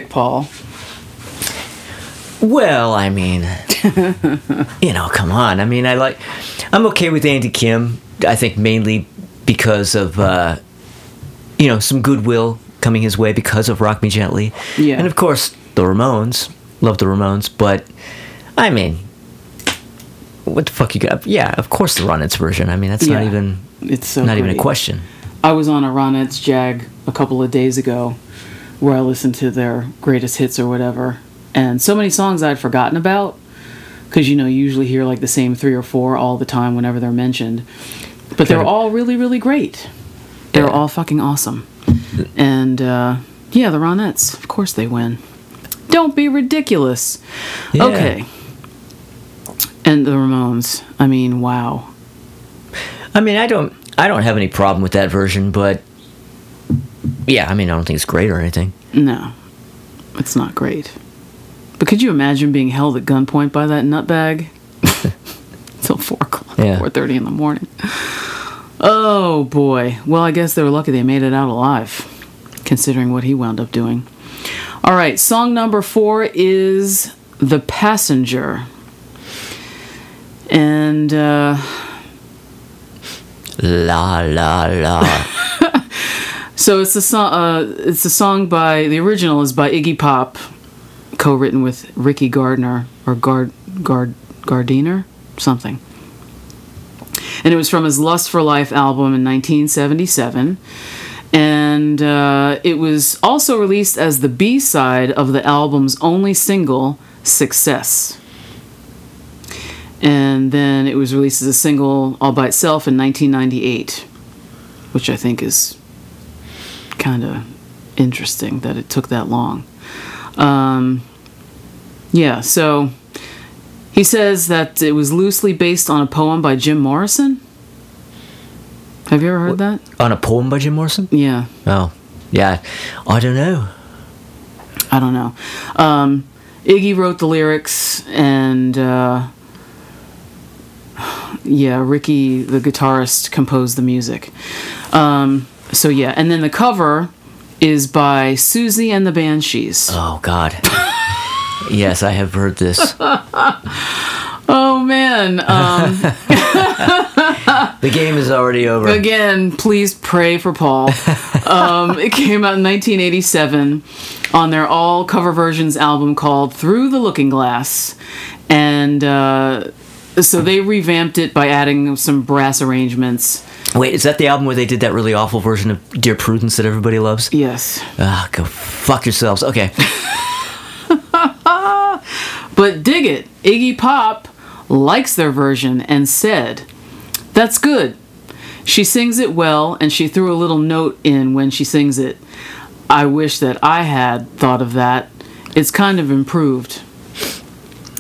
A: Paul?
B: Well, I mean, you know, come on. I mean, I like, I'm okay with Andy Kim. I think mainly because of, uh, you know, some goodwill coming his way because of Rock Me Gently.
A: Yeah.
B: And of course, the Ramones. Love the Ramones. But, I mean, what the fuck you got? Yeah, of course the Ronettes version. I mean, that's not even,
A: It's so
B: not even a question.
A: I was on a Ronettes Jag a couple of days ago where I listened to their greatest hits or whatever. And so many songs I'd forgotten about because, you know, you usually hear like the same three or four all the time whenever they're mentioned. But they're all really, really great. They're
B: Yeah.
A: all fucking awesome. And uh, yeah, the Ronettes, of course they win. Don't be ridiculous.
B: Yeah.
A: Okay. And the Ramones. I mean, wow.
B: I mean, I don't, I don't have any problem with that version, but yeah, I mean, I don't think it's great or anything.
A: No, it's not great. But could you imagine being held at gunpoint by that nutbag till four o'clock,
B: Yeah.
A: four thirty in the morning? Oh boy. Well, I guess they were lucky they made it out alive, considering what he wound up doing. All right, song number four is "The Passenger," and uh,
B: La la la.
A: So it's a song. Uh, it's a song by the original is by Iggy Pop, co-written with Ricky Gardner or Gard Gard Gardiner something. And it was from his Lust for Life album in 1977, and uh, it was also released as the B side of the album's only single, "Success." And then it was released as a single all by itself in 1998, which I think is kind of interesting that it took that long. Um, yeah, so he says that it was loosely based on a poem by Jim Morrison. Have you ever heard that?
B: On a poem by Jim Morrison?
A: Yeah,
B: Oh, yeah. I don't know.
A: I don't know. Um, Iggy wrote the lyrics, and uh, yeah, Ricky, the guitarist, composed the music. Um, so yeah, and then the cover is by Siouxsie and the Banshees.
B: Oh God. yes, I have heard this.
A: Oh man. Um,
B: The game is already over.
A: again, please pray for Paul. Um, it came out in 1987 on their all cover versions album called Through the Looking Glass, and uh, so they revamped it by adding some brass arrangements.
B: Wait, is that the album where they did that really awful version of Dear Prudence that everybody loves?
A: Yes,
B: Ah, go fuck yourselves. Okay.
A: but dig it. Iggy Pop likes their version and said, "That's good." She sings it well, and she threw a little note in when she sings it. I wish that I had thought of that. It's kind of improved.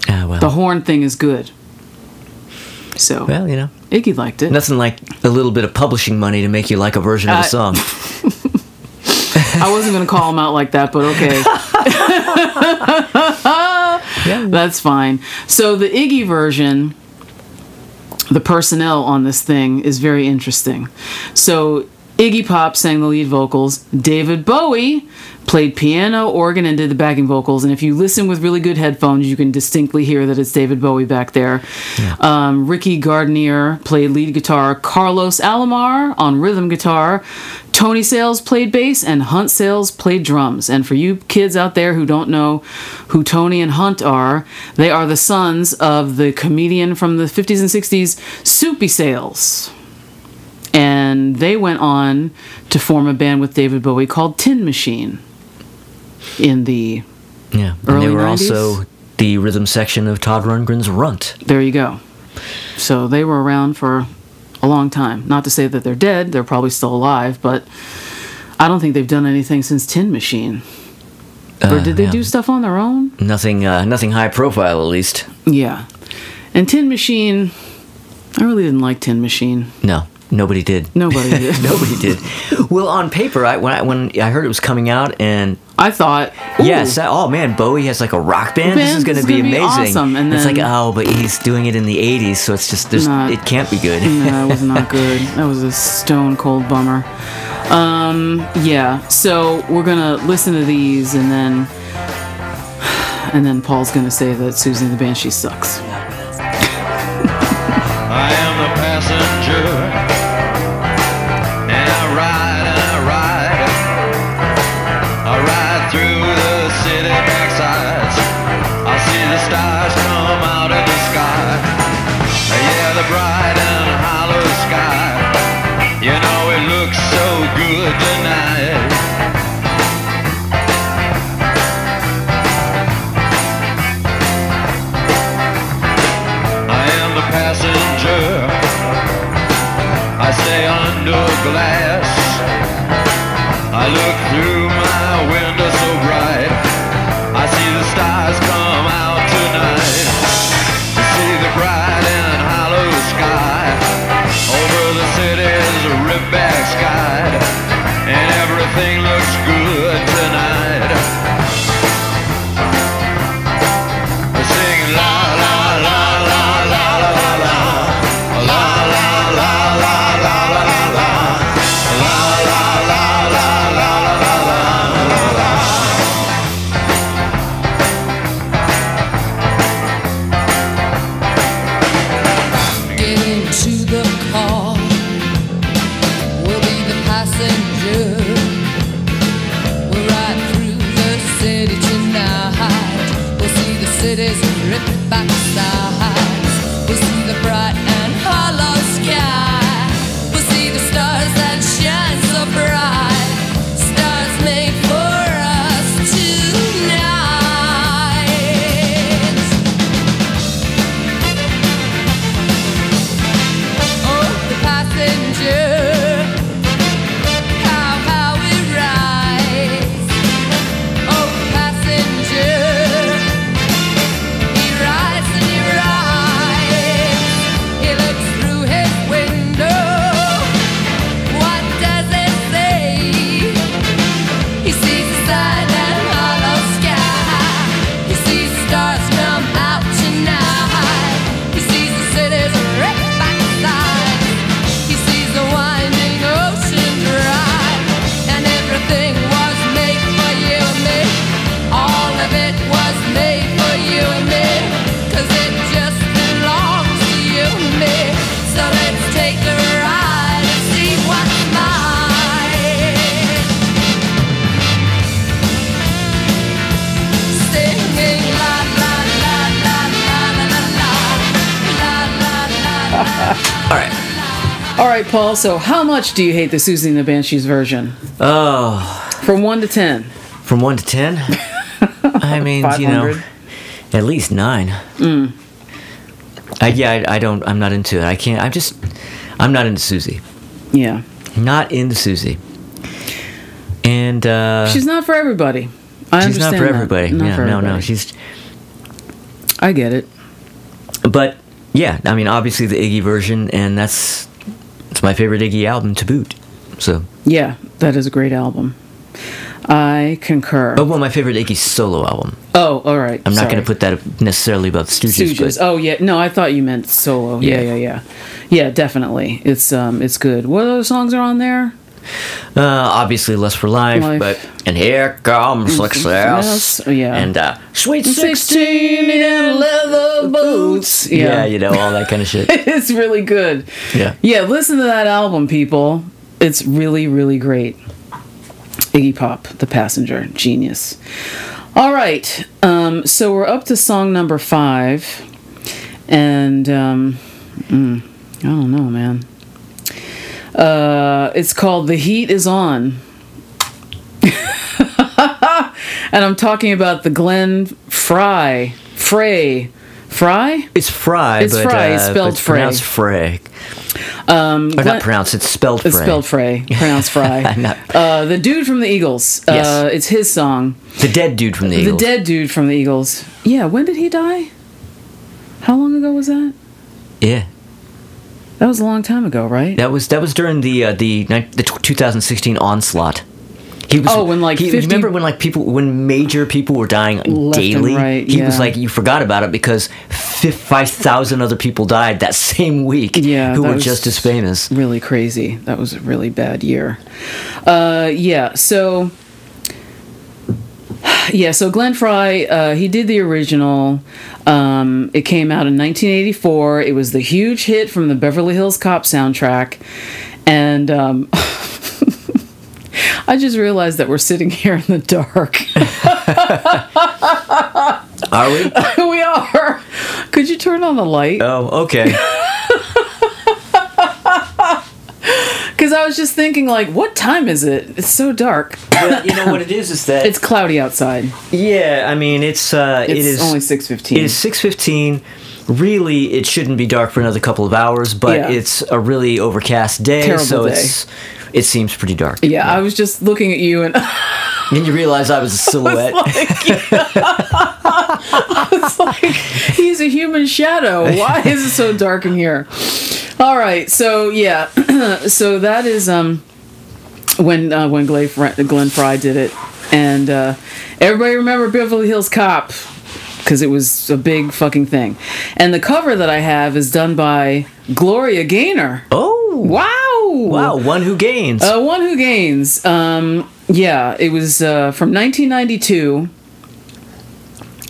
B: Ah, well.
A: The horn thing is good. So
B: well, you know,
A: Iggy liked it.
B: nothing like a little bit of publishing money to make you like a version of
A: Uh,
B: a song.
A: I wasn't gonna call him out like that, but okay.
B: yeah.
A: That's fine. So the Iggy version, the personnel on this thing is very interesting. So Iggy Pop sang the lead vocals. David Bowie played piano, organ, and did the backing vocals. And if you listen with really good headphones, you can distinctly hear that it's David Bowie back there. Um, Ricky Gardner played lead guitar. Carlos Alomar on rhythm guitar. Tony Sales played bass, and Hunt Sales played drums. And for you kids out there who don't know who Tony and Hunt are, they are the sons of the comedian from the 50s and 60s, Soupy Sales and they went on to form a band with David Bowie called Tin Machine in the
B: Yeah. And they were
A: 90s?
B: also the rhythm section of Todd Rundgren's Runt.
A: there you go. So they were around for a long time. Not to say that they're dead, they're probably still alive, but I don't think they've done anything since Tin Machine. or
B: Uh,
A: did they
B: yeah.
A: do stuff on their own?
B: Nothing, uh, nothing high profile, at least.
A: Yeah. And Tin Machine, I really didn't like Tin Machine.
B: No, nobody did.
A: Nobody did.
B: Nobody did. Well, on paper, I, when I when I heard it was coming out, and
A: I thought, ooh,
B: yes, I- oh man, Bowie has like a rock band. this
A: Band,
B: is going
A: this
B: to
A: is
B: be
A: gonna be
B: amazing.
A: awesome, and
B: it's like
A: then-
B: oh, but he's doing it in the '80s, so it's just there's,
A: Not-
B: it can't be good.
A: No, it was not good. That was a stone cold bummer. Um, yeah, so we're gonna listen to these and then and then Paul's gonna say that Siouxsie and the Banshee sucks.
E: I am the passenger.
B: Right,
A: Paul. So how much do you hate the Siouxsie and the Banshees version?
B: Oh,
A: From one to ten.
B: from one to ten. I mean, you know, at least nine. I, yeah, I, I don't. I'm not into it. I can't. I'm just. I'm not into Siouxsie.
A: Yeah,
B: Not into Siouxsie. And uh,
A: she's not for everybody. I
B: she's not for
A: that.
B: everybody.
A: Not
B: yeah,
A: for
B: no, no. She's.
A: I get it.
B: But yeah, I mean, obviously the Iggy version, and that's it's my favorite Iggy album to boot. So,
A: Yeah, that is a great album. I concur.
B: but well, my favorite Iggy solo album.
A: Oh, all right.
B: I'm not going to put that necessarily above Stooges,
A: Stooges.
B: but
A: Oh yeah, no, I thought you meant solo. Yeah,
B: Yeah.
A: yeah, yeah, yeah. definitely. It's um, it's good. What other songs are on there?
B: Uh, obviously Lust for Life,
A: Life.
B: but and here comes success.
A: Success, yeah.
B: and uh, Sweet
A: sixteen in leather boots.
B: Yeah.
A: Yeah,
B: you know all that kind of shit.
A: it's really good.
B: Yeah.
A: Yeah, listen to that album, people. It's really, really great. Iggy Pop, The Passenger, genius. All right, um, so we're up to song number five, and um, mm, I don't know, man. Uh, it's called "The Heat Is On," and I'm talking about the Glenn Fry, Frey, Fry.
B: It's Fry,
A: It's
B: but,
A: Fry,
B: uh,
A: it's
B: but
A: spelled
B: it's pronounced Frey. Um, or
A: Glenn-
B: not pronounced. It's spelled Frey.
A: It's spelled Frey, pronounced Fry. Uh, the dude from the Eagles.
B: Yes.
A: Uh, it's his song.
B: The dead dude from the Eagles.
A: The dead dude from the Eagles. Yeah, when did he die? How long ago was that?
B: Yeah,
A: That was a long time ago, right?
B: that was that was during the uh, the the 2016 onslaught. He was.
A: Oh, when, like,
B: he,
A: 50
B: remember when like people when major people were dying
A: Left
B: daily.
A: right,
B: he was like you forgot about it because five thousand other people died that same week.
A: Yeah,
B: who were just as famous.
A: really crazy. That was a really bad year. Uh, yeah, so yeah, so Glenn Frey, uh, he did the original. Um, it came out in 1984. It was the huge hit from the Beverly Hills Cop soundtrack, and um, I just realized that we're sitting here in the dark.
B: Are we?
A: we are. Could you turn on the light?
B: oh, okay.
A: Because I was just thinking, like, what time is it? It's so dark.
B: but you know what it is is that
A: It's cloudy outside.
B: yeah. I mean, it's uh,
A: It's
B: it is
A: only six fifteen.
B: It is six fifteen. Really, it shouldn't be dark for another couple of hours, but
A: Yeah.
B: it's a really overcast day,
A: Terrible
B: so
A: day.
B: it's it seems pretty dark.
A: Yeah, I was just looking at you and
B: And you realize I was a silhouette.
A: it's like he's a human shadow. Why is it so dark in here? All right, so yeah, so that is um when uh, when Glenn Frey, Glenn Frey did it, and uh, everybody remember Beverly Hills Cop because it was a big fucking thing, and the cover that I have is done by Gloria Gaynor.
B: oh,
A: Wow!
B: wow! One who gains.
A: Uh, one who gains. Um, yeah, it was uh, from 1992,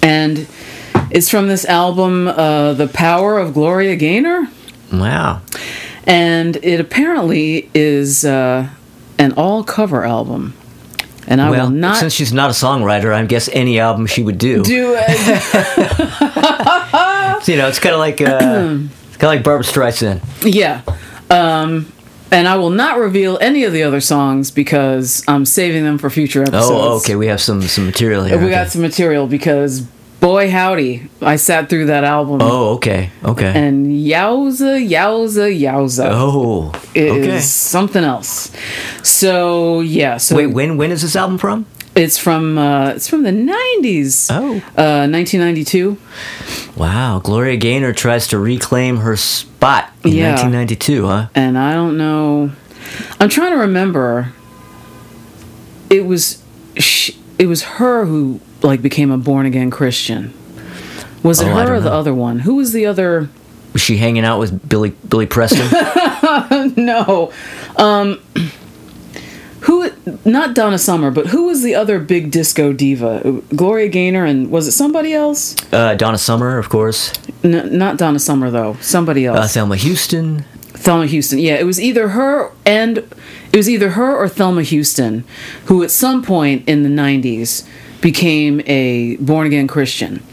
A: and it's from this album, uh, "The Power of Gloria Gaynor,"
B: wow.
A: and it apparently is uh, an all-cover album. And I
B: well,
A: will not
B: since she's not a songwriter, I guess any album she would do.
A: do it.
B: You know, it's kind of like uh, kind of like Barbra Streisand.
A: yeah. Um, and I will not reveal any of the other songs because I'm saving them for future episodes.
B: Oh, okay. We have some some material here.
A: We
B: okay.
A: got some material because boy howdy, I sat through that album
B: Oh, okay, okay.
A: and yowza, yowza, yowza.
B: oh,
A: It is
B: okay.
A: something else. So yeah, so
B: Wait, when when is this album from?
A: it's from uh, it's from the nineties.
B: Oh.
A: Uh, 1992.
B: Wow, Gloria Gaynor tries to reclaim her spot in
A: Yeah.
B: 1992, huh?
A: and I don't know. I'm trying to remember. It was, sh- it was her who like became a born again Christian. Was it
B: Oh,
A: her or the other one? Who was the other?
B: Was she hanging out with Billy Billy Preston?
A: No, um, who? Not Donna Summer, but who was the other big disco diva? Gloria Gaynor and was it somebody else?
B: uh, Donna Summer, of course.
A: N- not Donna Summer though. Somebody
B: Uh,
A: else.
B: Thelma Houston.
A: Thelma Houston. Yeah, it was either her and it was either her or Thelma Houston, who at some point in the '90s became a born again Christian.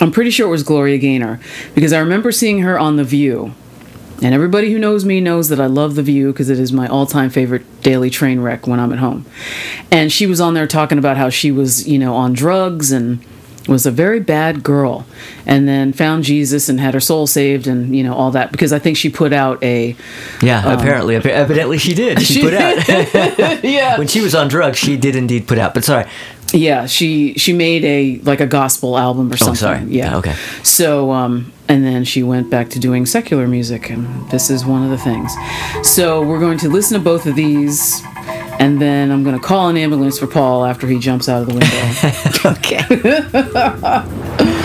A: I'm pretty sure it was Gloria Gaynor because I remember seeing her on The View. And everybody who knows me knows that I love The View because it is my all time favorite daily train wreck when I'm at home. And she was on there talking about how she was, you know, on drugs and was a very bad girl and then found Jesus and had her soul saved and, you know, all that because I think she put out a.
B: Yeah, apparently, evidently she did. She,
A: She
B: put out
A: Yeah.
B: when she was on drugs. She did indeed put out. But sorry,
A: Yeah, she she made a like a gospel album or something.
B: Oh, sorry.
A: Yeah.
B: Okay.
A: So um and then she went back to doing secular music and this is one of the things. So we're going to listen to both of these and then I'm going to call an ambulance for Paul after he jumps out of the window.
B: okay.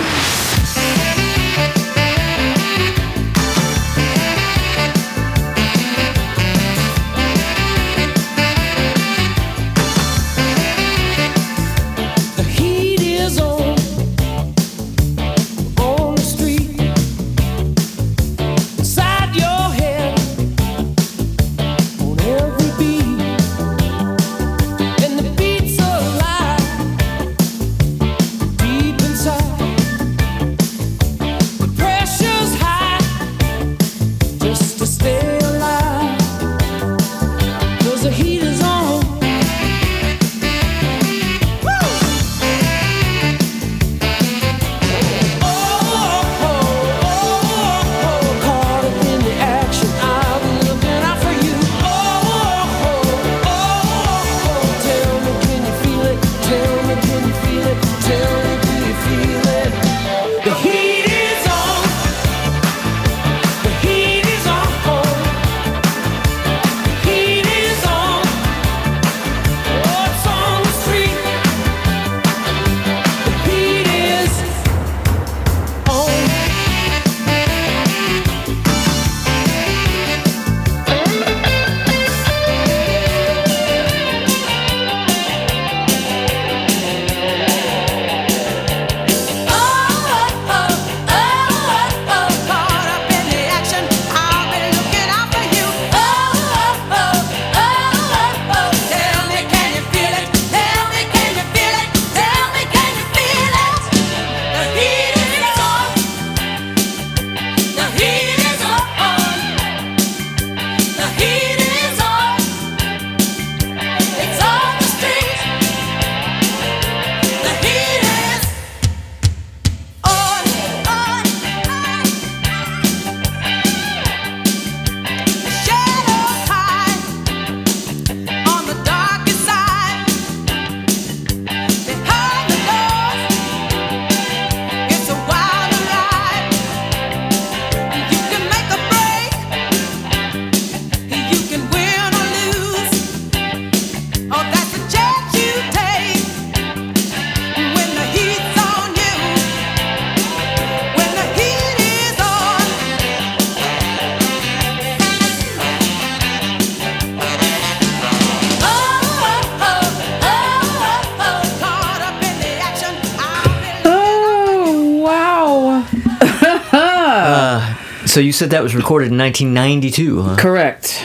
B: So you said that was recorded in 1992, huh?
A: Correct.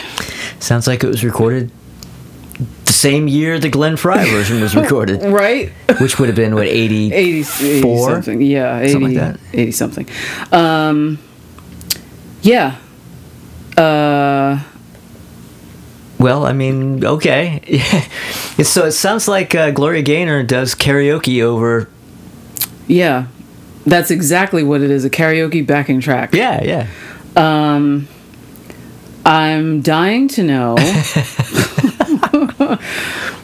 B: Sounds like it was recorded the same year the Glenn Frey version was recorded,
A: Right?
B: which would have been what 80.
A: 80, 80 something. Yeah, 80
B: Something like that.
A: 80 something. Um, yeah. Uh,
B: Well, I mean, okay. Yeah. so it sounds like uh, Gloria Gaynor does karaoke over.
A: yeah. That's exactly what it is a karaoke backing track.
B: Yeah, yeah.
A: Um, I'm dying to know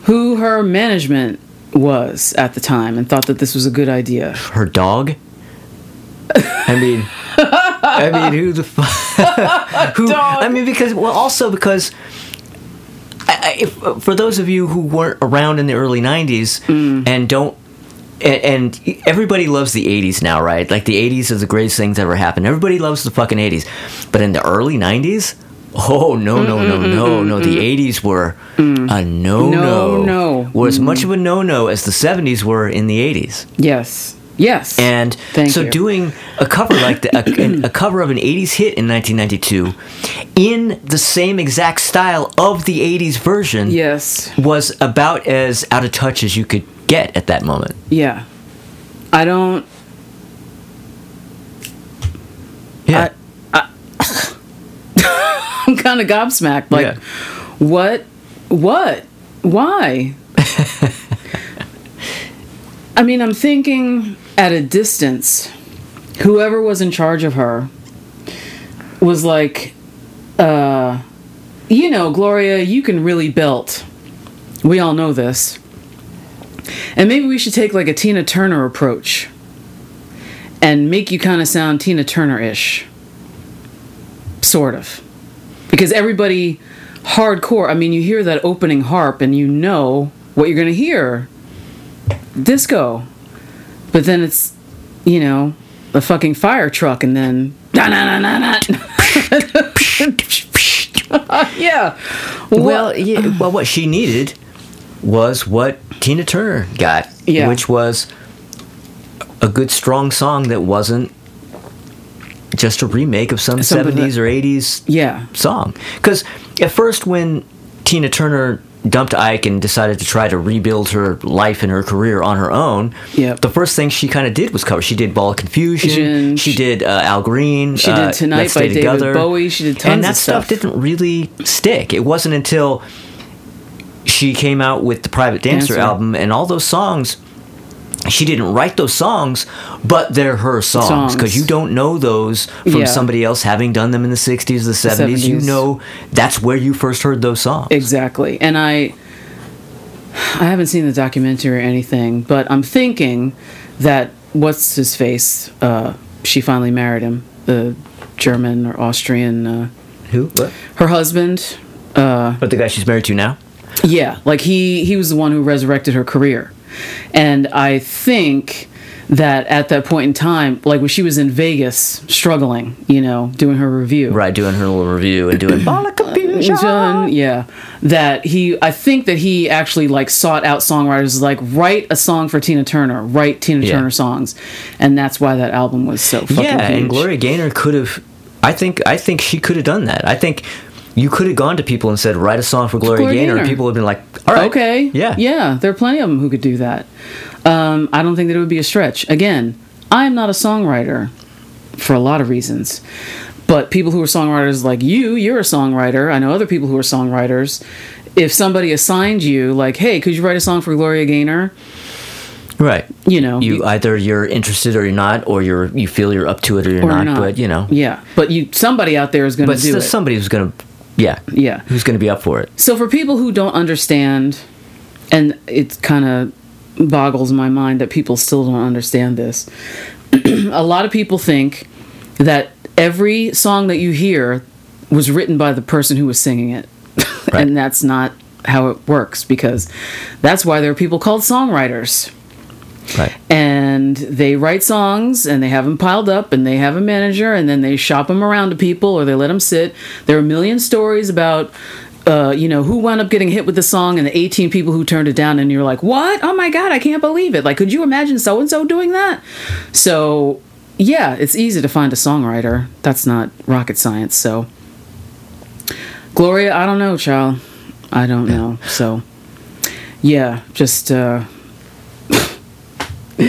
A: who her management was at the time and thought that this was a good idea.
B: Her dog. I mean, I mean, who the fuck? who?
A: Dog.
B: I mean, because well, also because. I, I, if, for those of you who weren't around in the early '90s
A: Mm.
B: and don't, and, and everybody loves the '80s now, right? Like the '80s is the greatest things ever happened. Everybody loves the fucking '80s, but in the early '90s, oh no, no, no, mm, mm, no, mm, no! The '80s were a no, no,
A: No, no.
B: Were as much of a no, no as the '70s were in the '80s.
A: Yes. Yes.
B: And
A: Thank
B: so
A: you.
B: doing a cover like that, a, a cover of an 80s hit in 1992 in the same exact style of the 80s version
A: yes.
B: was about as out of touch as you could get at that moment.
A: Yeah. I don't.
B: Yeah.
A: I'm kind of gobsmacked. Like,
B: Yeah.
A: what? What? Why? I mean, I'm thinking at a distance, whoever was in charge of her was like, uh, you know, Gloria, you can really belt. We all know this. And maybe we should take like a Tina Turner approach and make you kind of sound Tina Turner ish. Sort of. Because everybody, hardcore, I mean, you hear that opening harp and you know what you're going to hear disco. But then it's, you know, a fucking fire truck and then. Yeah.
B: Well, yeah, well, what she needed was what Tina Turner got,
A: Yeah.
B: which was a good, strong song that wasn't just a remake of some
A: Something
B: 70s
A: that-
B: or 80s
A: Yeah.
B: song. Because at first, when Tina Turner dumped Ike and decided to try to rebuild her life and her career on her own,
A: Yep.
B: the first thing she kind of did was cover. She did Ball of Confusion.
A: Confusion.
B: She did uh, Al Green.
A: She
B: uh,
A: did Tonight
B: Let's
A: by
B: Stay
A: David
B: Together.
A: Bowie. She did tons
B: and that stuff
A: stuff.
B: didn't really stick. It wasn't until she came out with the Private Dancer,
A: Dancer.
B: album and all those songs. She didn't write those songs, but they're her songs because you don't know those from
A: Yeah.
B: somebody else having done them in the 60s, the 70s. You
A: 70s.
B: know that's where you first heard those songs.
A: Exactly. And I I haven't seen the documentary or anything, but I'm thinking that what's his face uh she finally married him, the German or Austrian uh
B: Who? What?
A: her husband uh
B: But the guy she's married to now?
A: Yeah, like he he was the one who resurrected her career. And I think that at that point in time, like when she was in Vegas struggling, you know, doing her review.
B: Right, doing her little review and doing.
A: John, yeah, that he, I think that he actually like sought out songwriters, like write a song for Tina Turner, write Tina
B: Yeah.
A: Turner songs, and that's why that album was so fucking
B: Yeah,
A: huge.
B: and Gloria Gaynor could have. I think. I think she could have done that. I think you could have gone to people and said, "Write a song for Gloria,
A: Gloria
B: Gaynor," and
A: Gaynor.
B: people would have been like, "All right,
A: Okay,
B: yeah,
A: yeah, there are plenty of them who could do that. Um, I don't think that it would be a stretch. Again, I'm not a songwriter for a lot of reasons. But people who are songwriters like you, you're a songwriter. I know other people who are songwriters. If somebody assigned you, like, hey, could you write a song for Gloria Gaynor?
B: right."
A: You know,
B: You either you're interested or you're not, or you're you feel you're up to it or you're
A: or
B: not, But you know,
A: yeah. But you, somebody out there is going to do it.
B: somebody who's gonna, yeah,
A: Yeah.
B: who's gonna be up for it.
A: So for people who don't understand, and it kind of boggles my mind that people still don't understand this. a lot of people think that every song that you hear was written by the person who was singing it.
B: Right.
A: and that's not how it works because that's why there are people called songwriters
B: Right.
A: and they write songs and they have them piled up and they have a manager and then they shop them around to people or they let them sit there are a million stories about uh, you know who wound up getting hit with the song and the 18 people who turned it down and you're like what oh my god i can't believe it like could you imagine so and so doing that so yeah, it's easy to find a songwriter. That's not rocket science. So, Gloria, I don't know, child. I don't know. So, yeah, just uh,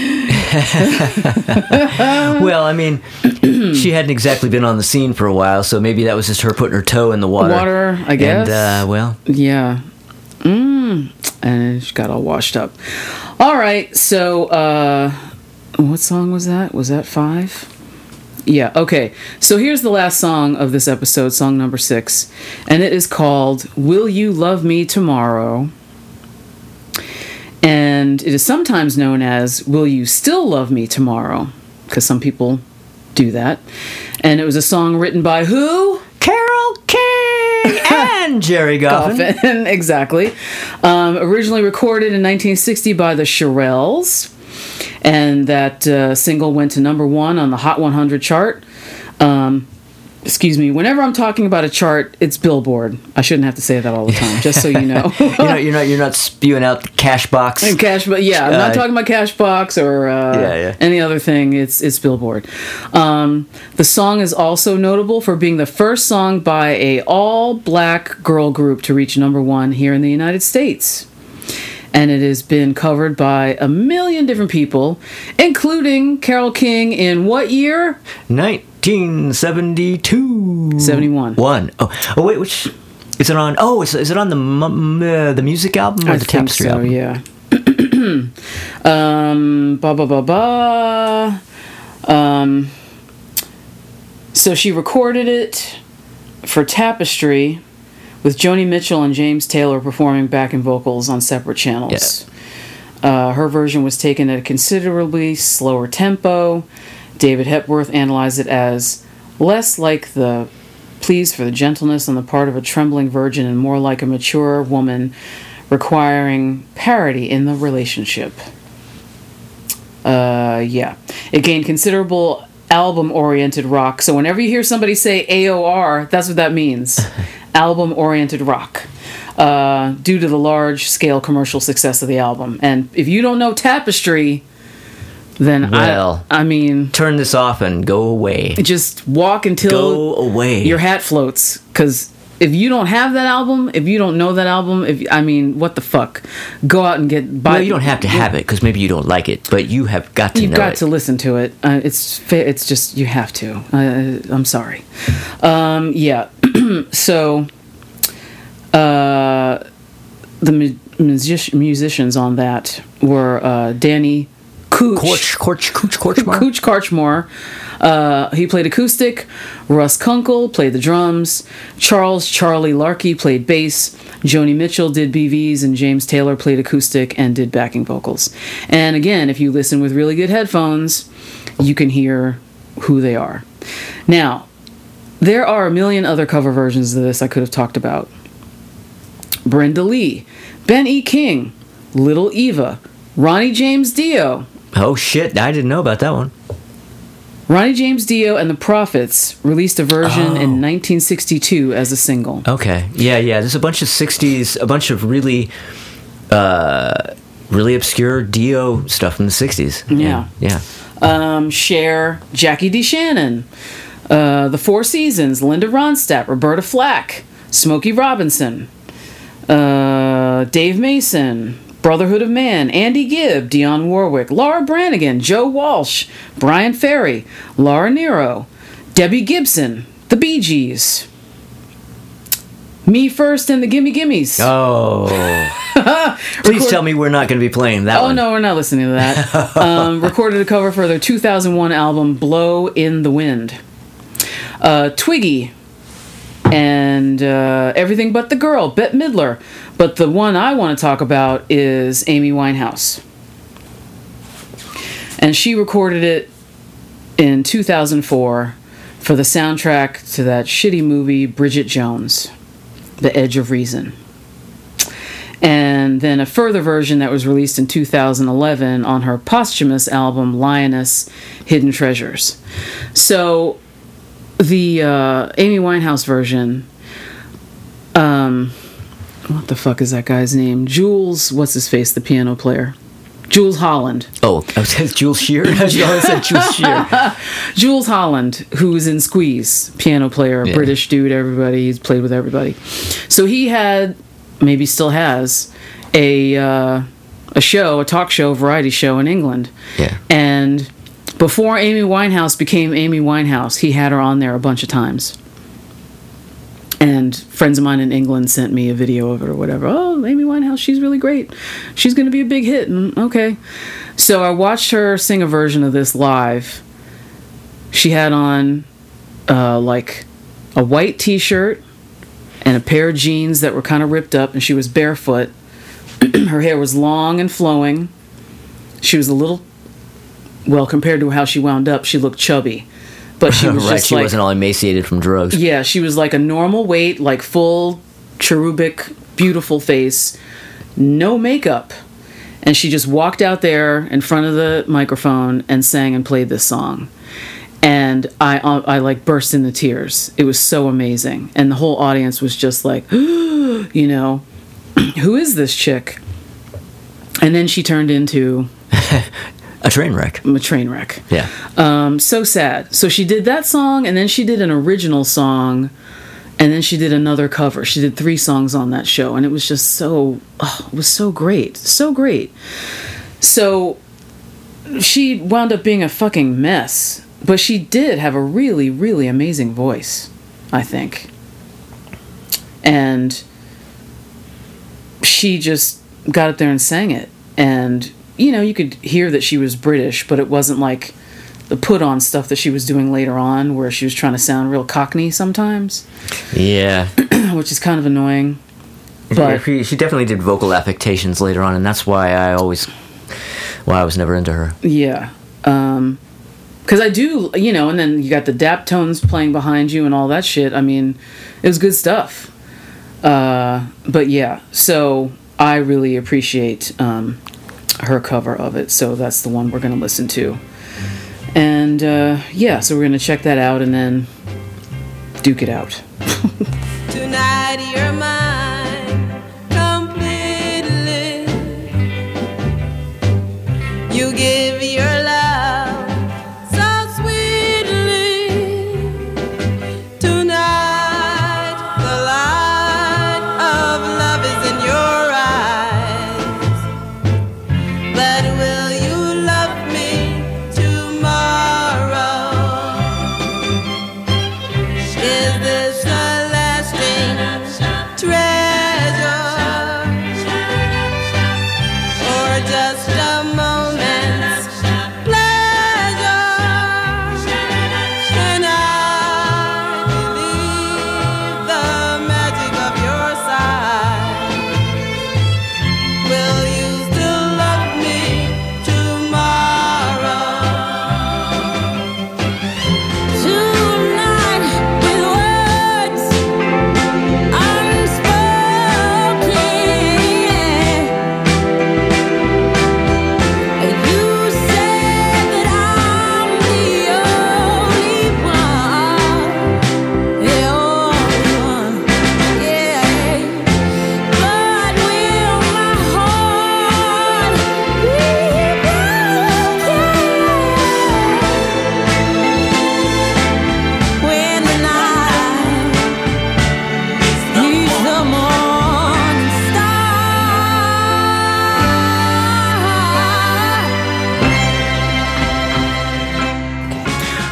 B: well, I mean, she hadn't exactly been on the scene for a while, so maybe that was just her putting her toe in the water.
A: Water, I guess.
B: And, uh, well,
A: yeah. Mm. And she got all washed up. All right, so uh, what song was that? Was that five? Yeah, okay. So here's the last song of this episode, song number six, and it is called Will You Love Me Tomorrow? And it is sometimes known as Will You Still Love Me Tomorrow? Because some people do that. And it was a song written by who?
B: Carole King and Jerry Goffin.
A: Coffin, exactly. Um, originally recorded in 1960 by the Shirelles, and that uh, single went to number one on the Hot 100 chart. Um, excuse me. Whenever I'm talking about a chart, it's Billboard. I shouldn't have to say that all the time, just so you know.
B: you know, you're not you're not spewing out the cash box.
A: And cash, but yeah, I'm not
B: Uh,
A: talking about Cashbox or uh,
B: Yeah, yeah.
A: any other thing. It's it's Billboard. Um, the song is also notable for being the first song by a all black girl group to reach number one here in the United States, and it has been covered by a million different people, including Carole King in what year?
B: 1972.
A: 71.
B: One. Oh, oh wait, which is it on? Oh, is, is it on the mu- uh, the music album or
A: I
B: the tapestry
A: so.
B: album?
A: Yeah. um. Ba ba ba ba. Um. So she recorded it for Tapestry, with Joni Mitchell and James Taylor performing backing vocals on separate channels. Uh, her version was taken at a considerably slower tempo. David Hepworth analyzed it as less like the pleas for the gentleness on the part of a trembling virgin and more like a mature woman requiring parity in the relationship. Uh, yeah. It gained considerable album oriented rock. So whenever you hear somebody say AOR, that's what that means album oriented rock. Uh, due to the large scale commercial success of the album. And if you don't know Tapestry, then
B: Well.
A: I, I mean,
B: Turn this off and go away.
A: just walk until
B: Go away.
A: your hat floats. Because if you don't have that album, if you don't know that album, if I mean, what the fuck, go out and get. Buy,
B: well, you don't have to have it because maybe you don't like it, but you have got to
A: You've got
B: it.
A: to listen to it. Uh, it's it's just you have to. Uh, I'm sorry. Um, yeah. so, uh, the mu- music- musicians on that were uh, Danny Cooch.
B: Korch, Korch, Cooch, Kortchmar?
A: Cooch Karchmore. Uh, he played acoustic. Russ Kunkel played the drums. Charles Charlie Larkey played bass. Joni Mitchell did BVs, and James Taylor played acoustic and did backing vocals. And again, if you listen with really good headphones, you can hear who they are. Now, there are a million other cover versions of this I could have talked about. Brenda Lee, Ben E. King, Little Eva, Ronnie James Dio,
B: Oh shit! I didn't know about that one.
A: Ronnie James Dio and the Prophets released a version in 1962 as a single.
B: Okay. Yeah, yeah. There's a bunch of '60s, a bunch of really, uh, really obscure Dio stuff from the '60s.
A: Yeah.
B: Yeah.
A: Um, Cher, Jackie DeShannon, uh, The Four Seasons, Linda Ronstadt, Roberta Flack, Smokey Robinson, uh, Dave Mason, Brotherhood of Man, Andy Gibb, Dionne Warwick, Laura Branigan, Joe Walsh, Bryan Ferry, Laura Nyro, Debbie Gibson, The Bee Gees. Me First and the Gimme Gimmes.
B: Oh. Please tell me we're not going to be playing that
A: Oh
B: one.
A: no, we're not listening to that. um, recorded a cover for their 2001 album "Blow in the Wind." Uh, Twiggy and uh, everything but the girl, Bette Midler. But the one I want to talk about is Amy Winehouse, and she recorded it in 2004 for the soundtrack to that shitty movie Bridget Jones, The Edge of Reason and then a further version that was released in 2011 on her posthumous album Lioness Hidden Treasures. So the uh, Amy Winehouse version, um, what the fuck is that guy's name? Jules, what's his face, the piano player? Jools Holland.
B: Oh, I was Jules Shear. I said Jules Shear.
A: Jools Holland, who was in Squeeze, piano player,
B: Yeah.
A: British dude, everybody, he's played with everybody. So he had, maybe still has, a uh, a show, a talk show, variety show in England.
B: Yeah.
A: And before Amy Winehouse became Amy Winehouse, he had her on there a bunch of times. And friends of mine in England sent me a video of it or whatever. Oh, Amy Winehouse, she's really great. She's going to be a big hit. And okay. So I watched her sing a version of this live. She had on uh, like a white t shirt and a pair of jeans that were kind of ripped up, and she was barefoot. her hair was long and flowing. She was a little, well, compared to how she wound up, she looked chubby. But she was
B: right,
A: just
B: she
A: like,
B: wasn't all emaciated from drugs.
A: yeah, she was like a normal weight, like full cherubic, beautiful face, no makeup. And she just walked out there in front of the microphone and sang and played this song. And I, uh, I like burst into tears. It was so amazing. And the whole audience was just like, you know, who is this chick? And then she turned into
B: A train wreck.
A: a train wreck.
B: Yeah.
A: Um, so sad. So she did that song, and then she did an original song, and then she did another cover. She did three songs on that show, and it was just so, oh, it was so great, so great. So she wound up being a fucking mess, but she did have a really, really amazing voice, I think. And she just got up there and sang it. And, you know, you could hear that she was British, but it wasn't like the put on stuff that she was doing later on where she was trying to sound real cockney sometimes,
B: Yeah.
A: which is kind of annoying. But
B: she, she definitely did vocal affectations later on, and that's why I always, why I was never into her.
A: yeah. Um, because I do, you know, and then you got the dap tones playing behind you and all that shit. I mean, it was good stuff. Uh, but yeah, so I really appreciate um, her cover of it. So that's the one we're going to listen to. And uh, yeah, so we're going to check that out and then duke it out.
F: Tonight you're mine completely. You give your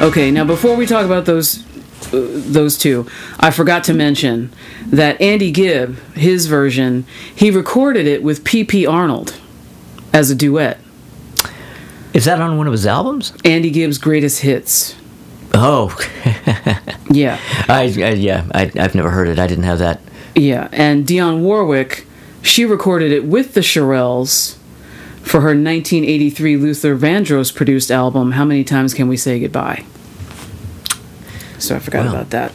A: Okay, now before we talk about those uh, those two, I forgot to mention that Andy Gibb, his version, he recorded it with P.P. Arnold as a duet.
B: Is that on one of his albums?
A: Andy Gibb's greatest hits.
B: Oh,
A: Yeah.
B: I, I yeah, I, I've never heard it. I didn't have that.
A: Yeah, and Dionne Warwick, she recorded it with the Shirelles for her 1983 Luther Vandross produced album, How Many Times Can We Say Goodbye? So I forgot
B: Wow.
A: about that.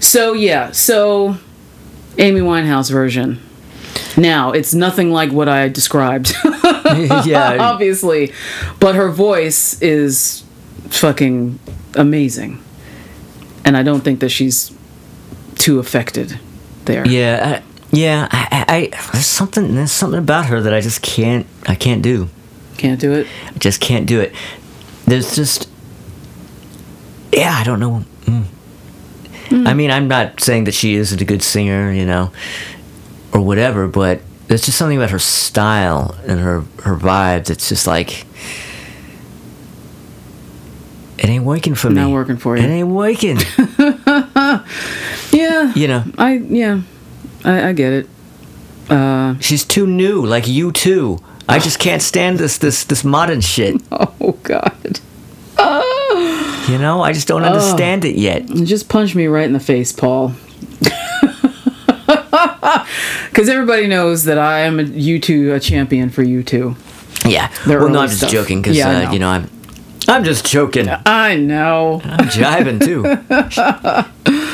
A: So, yeah, so Amy Winehouse version. Now, it's nothing like what I described,
B: yeah,
A: obviously, but her voice is fucking amazing. And I don't think that she's too affected there.
B: yeah, I, yeah. I, I, there's something there's something about her that I just can't I can't do.
A: Can't do it.
B: I just can't do it. There's just, yeah, I don't know. Mm. I mean, I'm not saying that she isn't a good singer, you know, or whatever, but there's just something about her style and her her vibe that's just like. It ain't working for me.
A: Not working for you.
B: It ain't working.
A: Yeah.
B: you know,
A: I yeah. I, I get it. Uh,
B: she's too new, like you too. I just can't stand this this this modern shit.
A: oh God.
B: You know, I just don't understand it yet.
A: Just punch me right in the face, Paul. Because everybody knows that I am a U2 a champion for U2.
B: Yeah.
A: Their
B: well, no, I'm just
A: stuff.
B: joking because
A: Yeah,
B: uh,
A: know.
B: you know I'm I'm just joking.
A: I know.
B: I'm jiving too.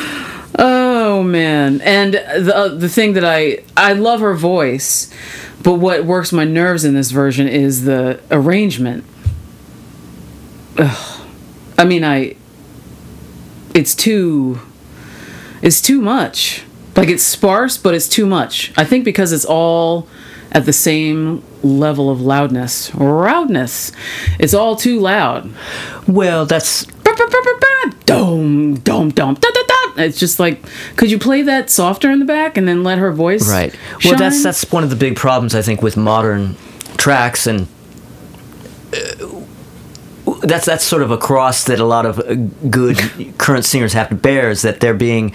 A: Oh man, and the uh, the thing that I I love her voice, but what works my nerves in this version is the arrangement. Ugh. I mean, I. It's too. It's too much. Like it's sparse, but it's too much. I think because it's all at the same level of loudness. Loudness. It's all too loud.
B: well, that's
A: Dome, dome, dome, da, da, da. It's just like, could you play that softer in the back and then let her voice?
B: right. Well, that's that's one of the big problems I think with modern tracks and. Uh, That's that's sort of a cross that a lot of uh, good current singers have to bear is that they're being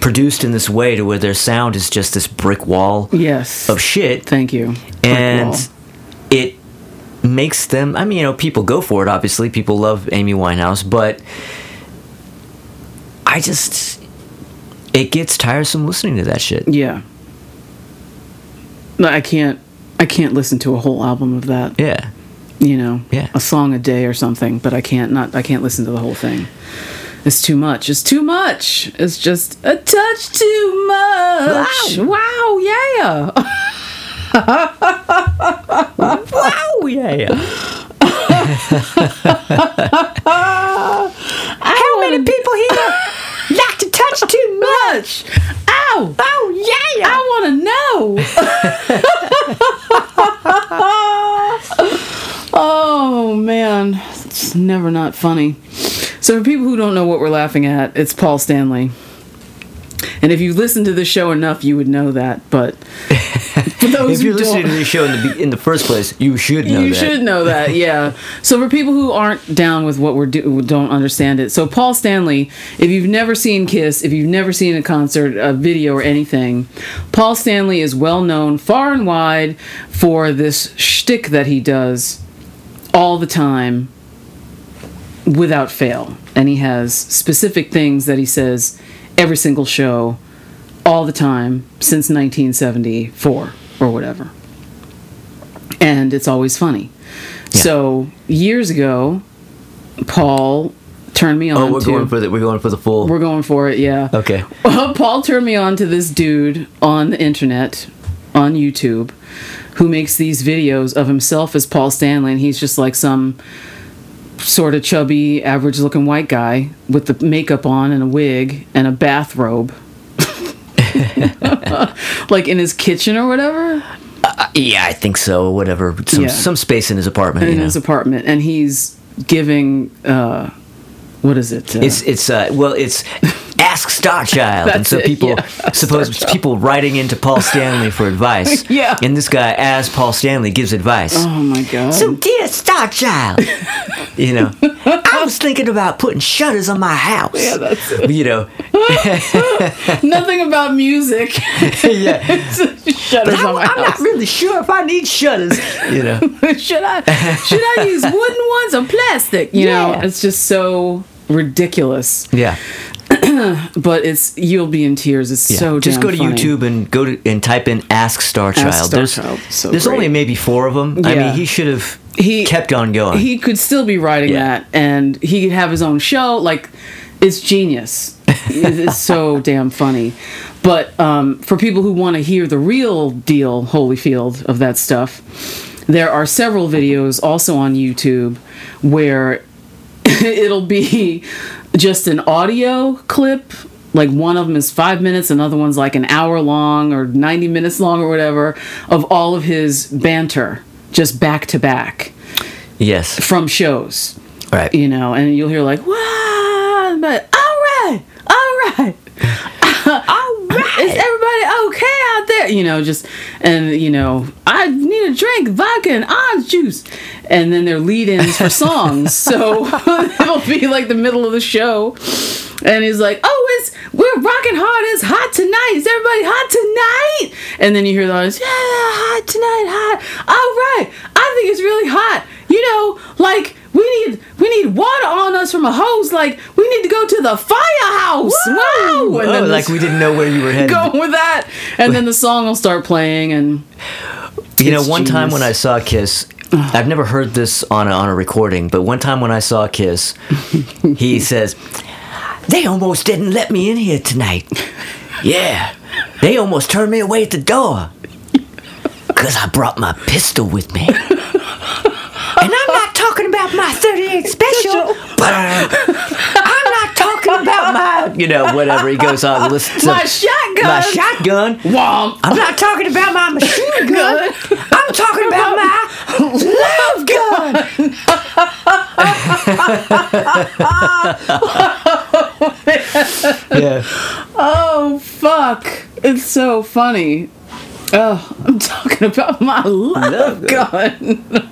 B: produced in this way to where their sound is just this brick wall
A: yes.
B: of shit
A: Thank you.
B: and it makes them i mean you know people go for it obviously people love amy winehouse but i just it gets tiresome listening to that shit
A: yeah. No, I can't. I can't listen to a whole album of that.
B: yeah
A: You know,
B: Yeah.
A: a song a day or something. But I can't not. I can't listen to the whole thing. It's too much. It's too much. It's just a touch too much. Wow. yeah.
B: oh yeah
A: How many um, people here like to touch too much? Ow! Oh yeah! I want to know. oh man, it's never not funny. So for people who don't know what we're laughing at, it's Paul Stanley. And if you listen to the show enough, you would know that. But for those
B: if you're
A: who
B: listening to the show in the be- in the first place you should know that
A: you
B: that
A: should know that, yeah. so for people who aren't down with what we're do- don't understand it, so Paul Stanley, if you've never seen Kiss, if you've never seen a concert, a video, or anything, Paul Stanley is well known far and wide for this shtick that he does all the time, without fail, and he has specific things that he says every single show, all the time since 1974 or whatever and it's always funny. So years ago, Paul turned me oh, on
B: oh we're
A: to.
B: going for the we're going for the full
A: we're going for it, yeah.
B: okay
A: Paul turned me on to this dude on the internet, on YouTube, who makes these videos of himself as Paul Stanley, and he's just like some sort of chubby, average-looking white guy with the makeup on and a wig and a bathrobe. like in his kitchen or whatever.
B: yeah i think so whatever some
A: Yeah.
B: some space in his apartment
A: in
B: you know.
A: his apartment, and he's giving uh, what is it? Uh,
B: It's it's uh well it's Ask Starchild, and
A: That's
B: so
A: it,
B: people
A: yeah.
B: suppose
A: Starchild.
B: people writing into Paul Stanley for advice.
A: Yeah.
B: and this guy, as Paul Stanley, gives advice.
A: oh my god!
B: So dear Starchild, you know, I was thinking about putting shutters on my house.
A: Yeah, that's it.
B: You know,
A: Nothing about music.
B: yeah.
A: Shutters
B: I'm,
A: on my
B: I'm not really sure if I need shutters. You know,
A: should I should I use wooden ones or plastic? You know,
B: Yeah.
A: it's just so ridiculous.
B: yeah.
A: But it's you'll be in tears. It's
B: Yeah.
A: so
B: just
A: damn
B: go to
A: funny.
B: YouTube and go to and type in Ask Starchild.
A: Ask
B: there's
A: Starchild. So
B: there's
A: great.
B: only maybe four of them. I mean, he should have
A: He-
B: kept on going.
A: He could still be writing
B: Yeah.
A: that, and he could have his own show. Like, it's genius. it's so damn funny. But um, for people who want to hear the real deal, Holyfield, of that stuff, there are several videos also on YouTube where it'll be just an audio clip. Like one of them is five minutes, another one's like an hour long or 90 minutes long or whatever, of all of his banter, just back to back.
B: Yes.
A: from shows,
B: Right.
A: you know, and you'll hear like, wow, but all right, all right. Is everybody okay out there? You know, just, and, you know, I need a drink, vodka and orange juice. And then they're lead ins for songs. so it'll be like the middle of the show. And he's like, oh, it's, we're rocking hard. It's hot tonight. Is everybody hot tonight? And then you hear the audience, yeah, hot tonight, hot. All right. I think it's really hot. You know, like, we need we need water on us from a hose. Like we need to go to the firehouse. Wow! And
B: Oh, like we didn't know where you were headed.
A: go with that, and then the song will start playing, and
B: You know, one time when I saw Kiss, I've never heard this on a, on a recording, but one time when I saw Kiss, he says, "They almost didn't let me in here tonight. Yeah, they almost turned me away at the door because I brought my pistol with me." And I'm not talking about my 38 special, but talking about my, you know, whatever. He goes on to listen to
A: My shotgun.
B: My shotgun.
A: womp.
B: I'm not talking about my machine gun. I'm talking about my love gun. yeah.
A: Oh fuck! It's so funny. Oh, I'm talking about my love gun.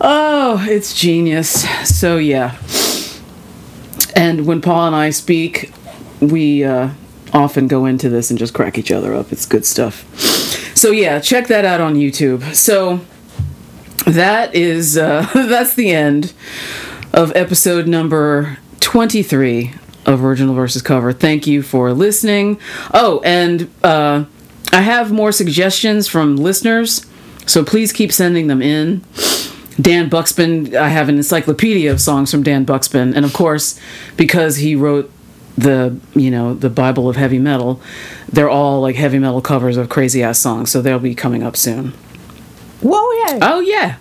A: oh, it's genius. So yeah. And when Paul and I speak, we uh, often go into this and just crack each other up. It's good stuff. So yeah, check that out on YouTube. So that is uh, that's the end of episode number 23 of original versus cover thank you for listening oh and uh, i have more suggestions from listeners so please keep sending them in dan buxton i have an encyclopedia of songs from dan buxton and of course because he wrote the you know the bible of heavy metal they're all like heavy metal covers of crazy ass songs so they'll be coming up soon
B: Whoa, yeah.
A: Oh yeah.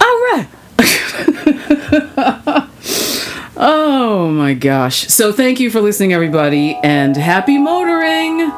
A: All right. oh my gosh. So thank you for listening everybody and happy motoring.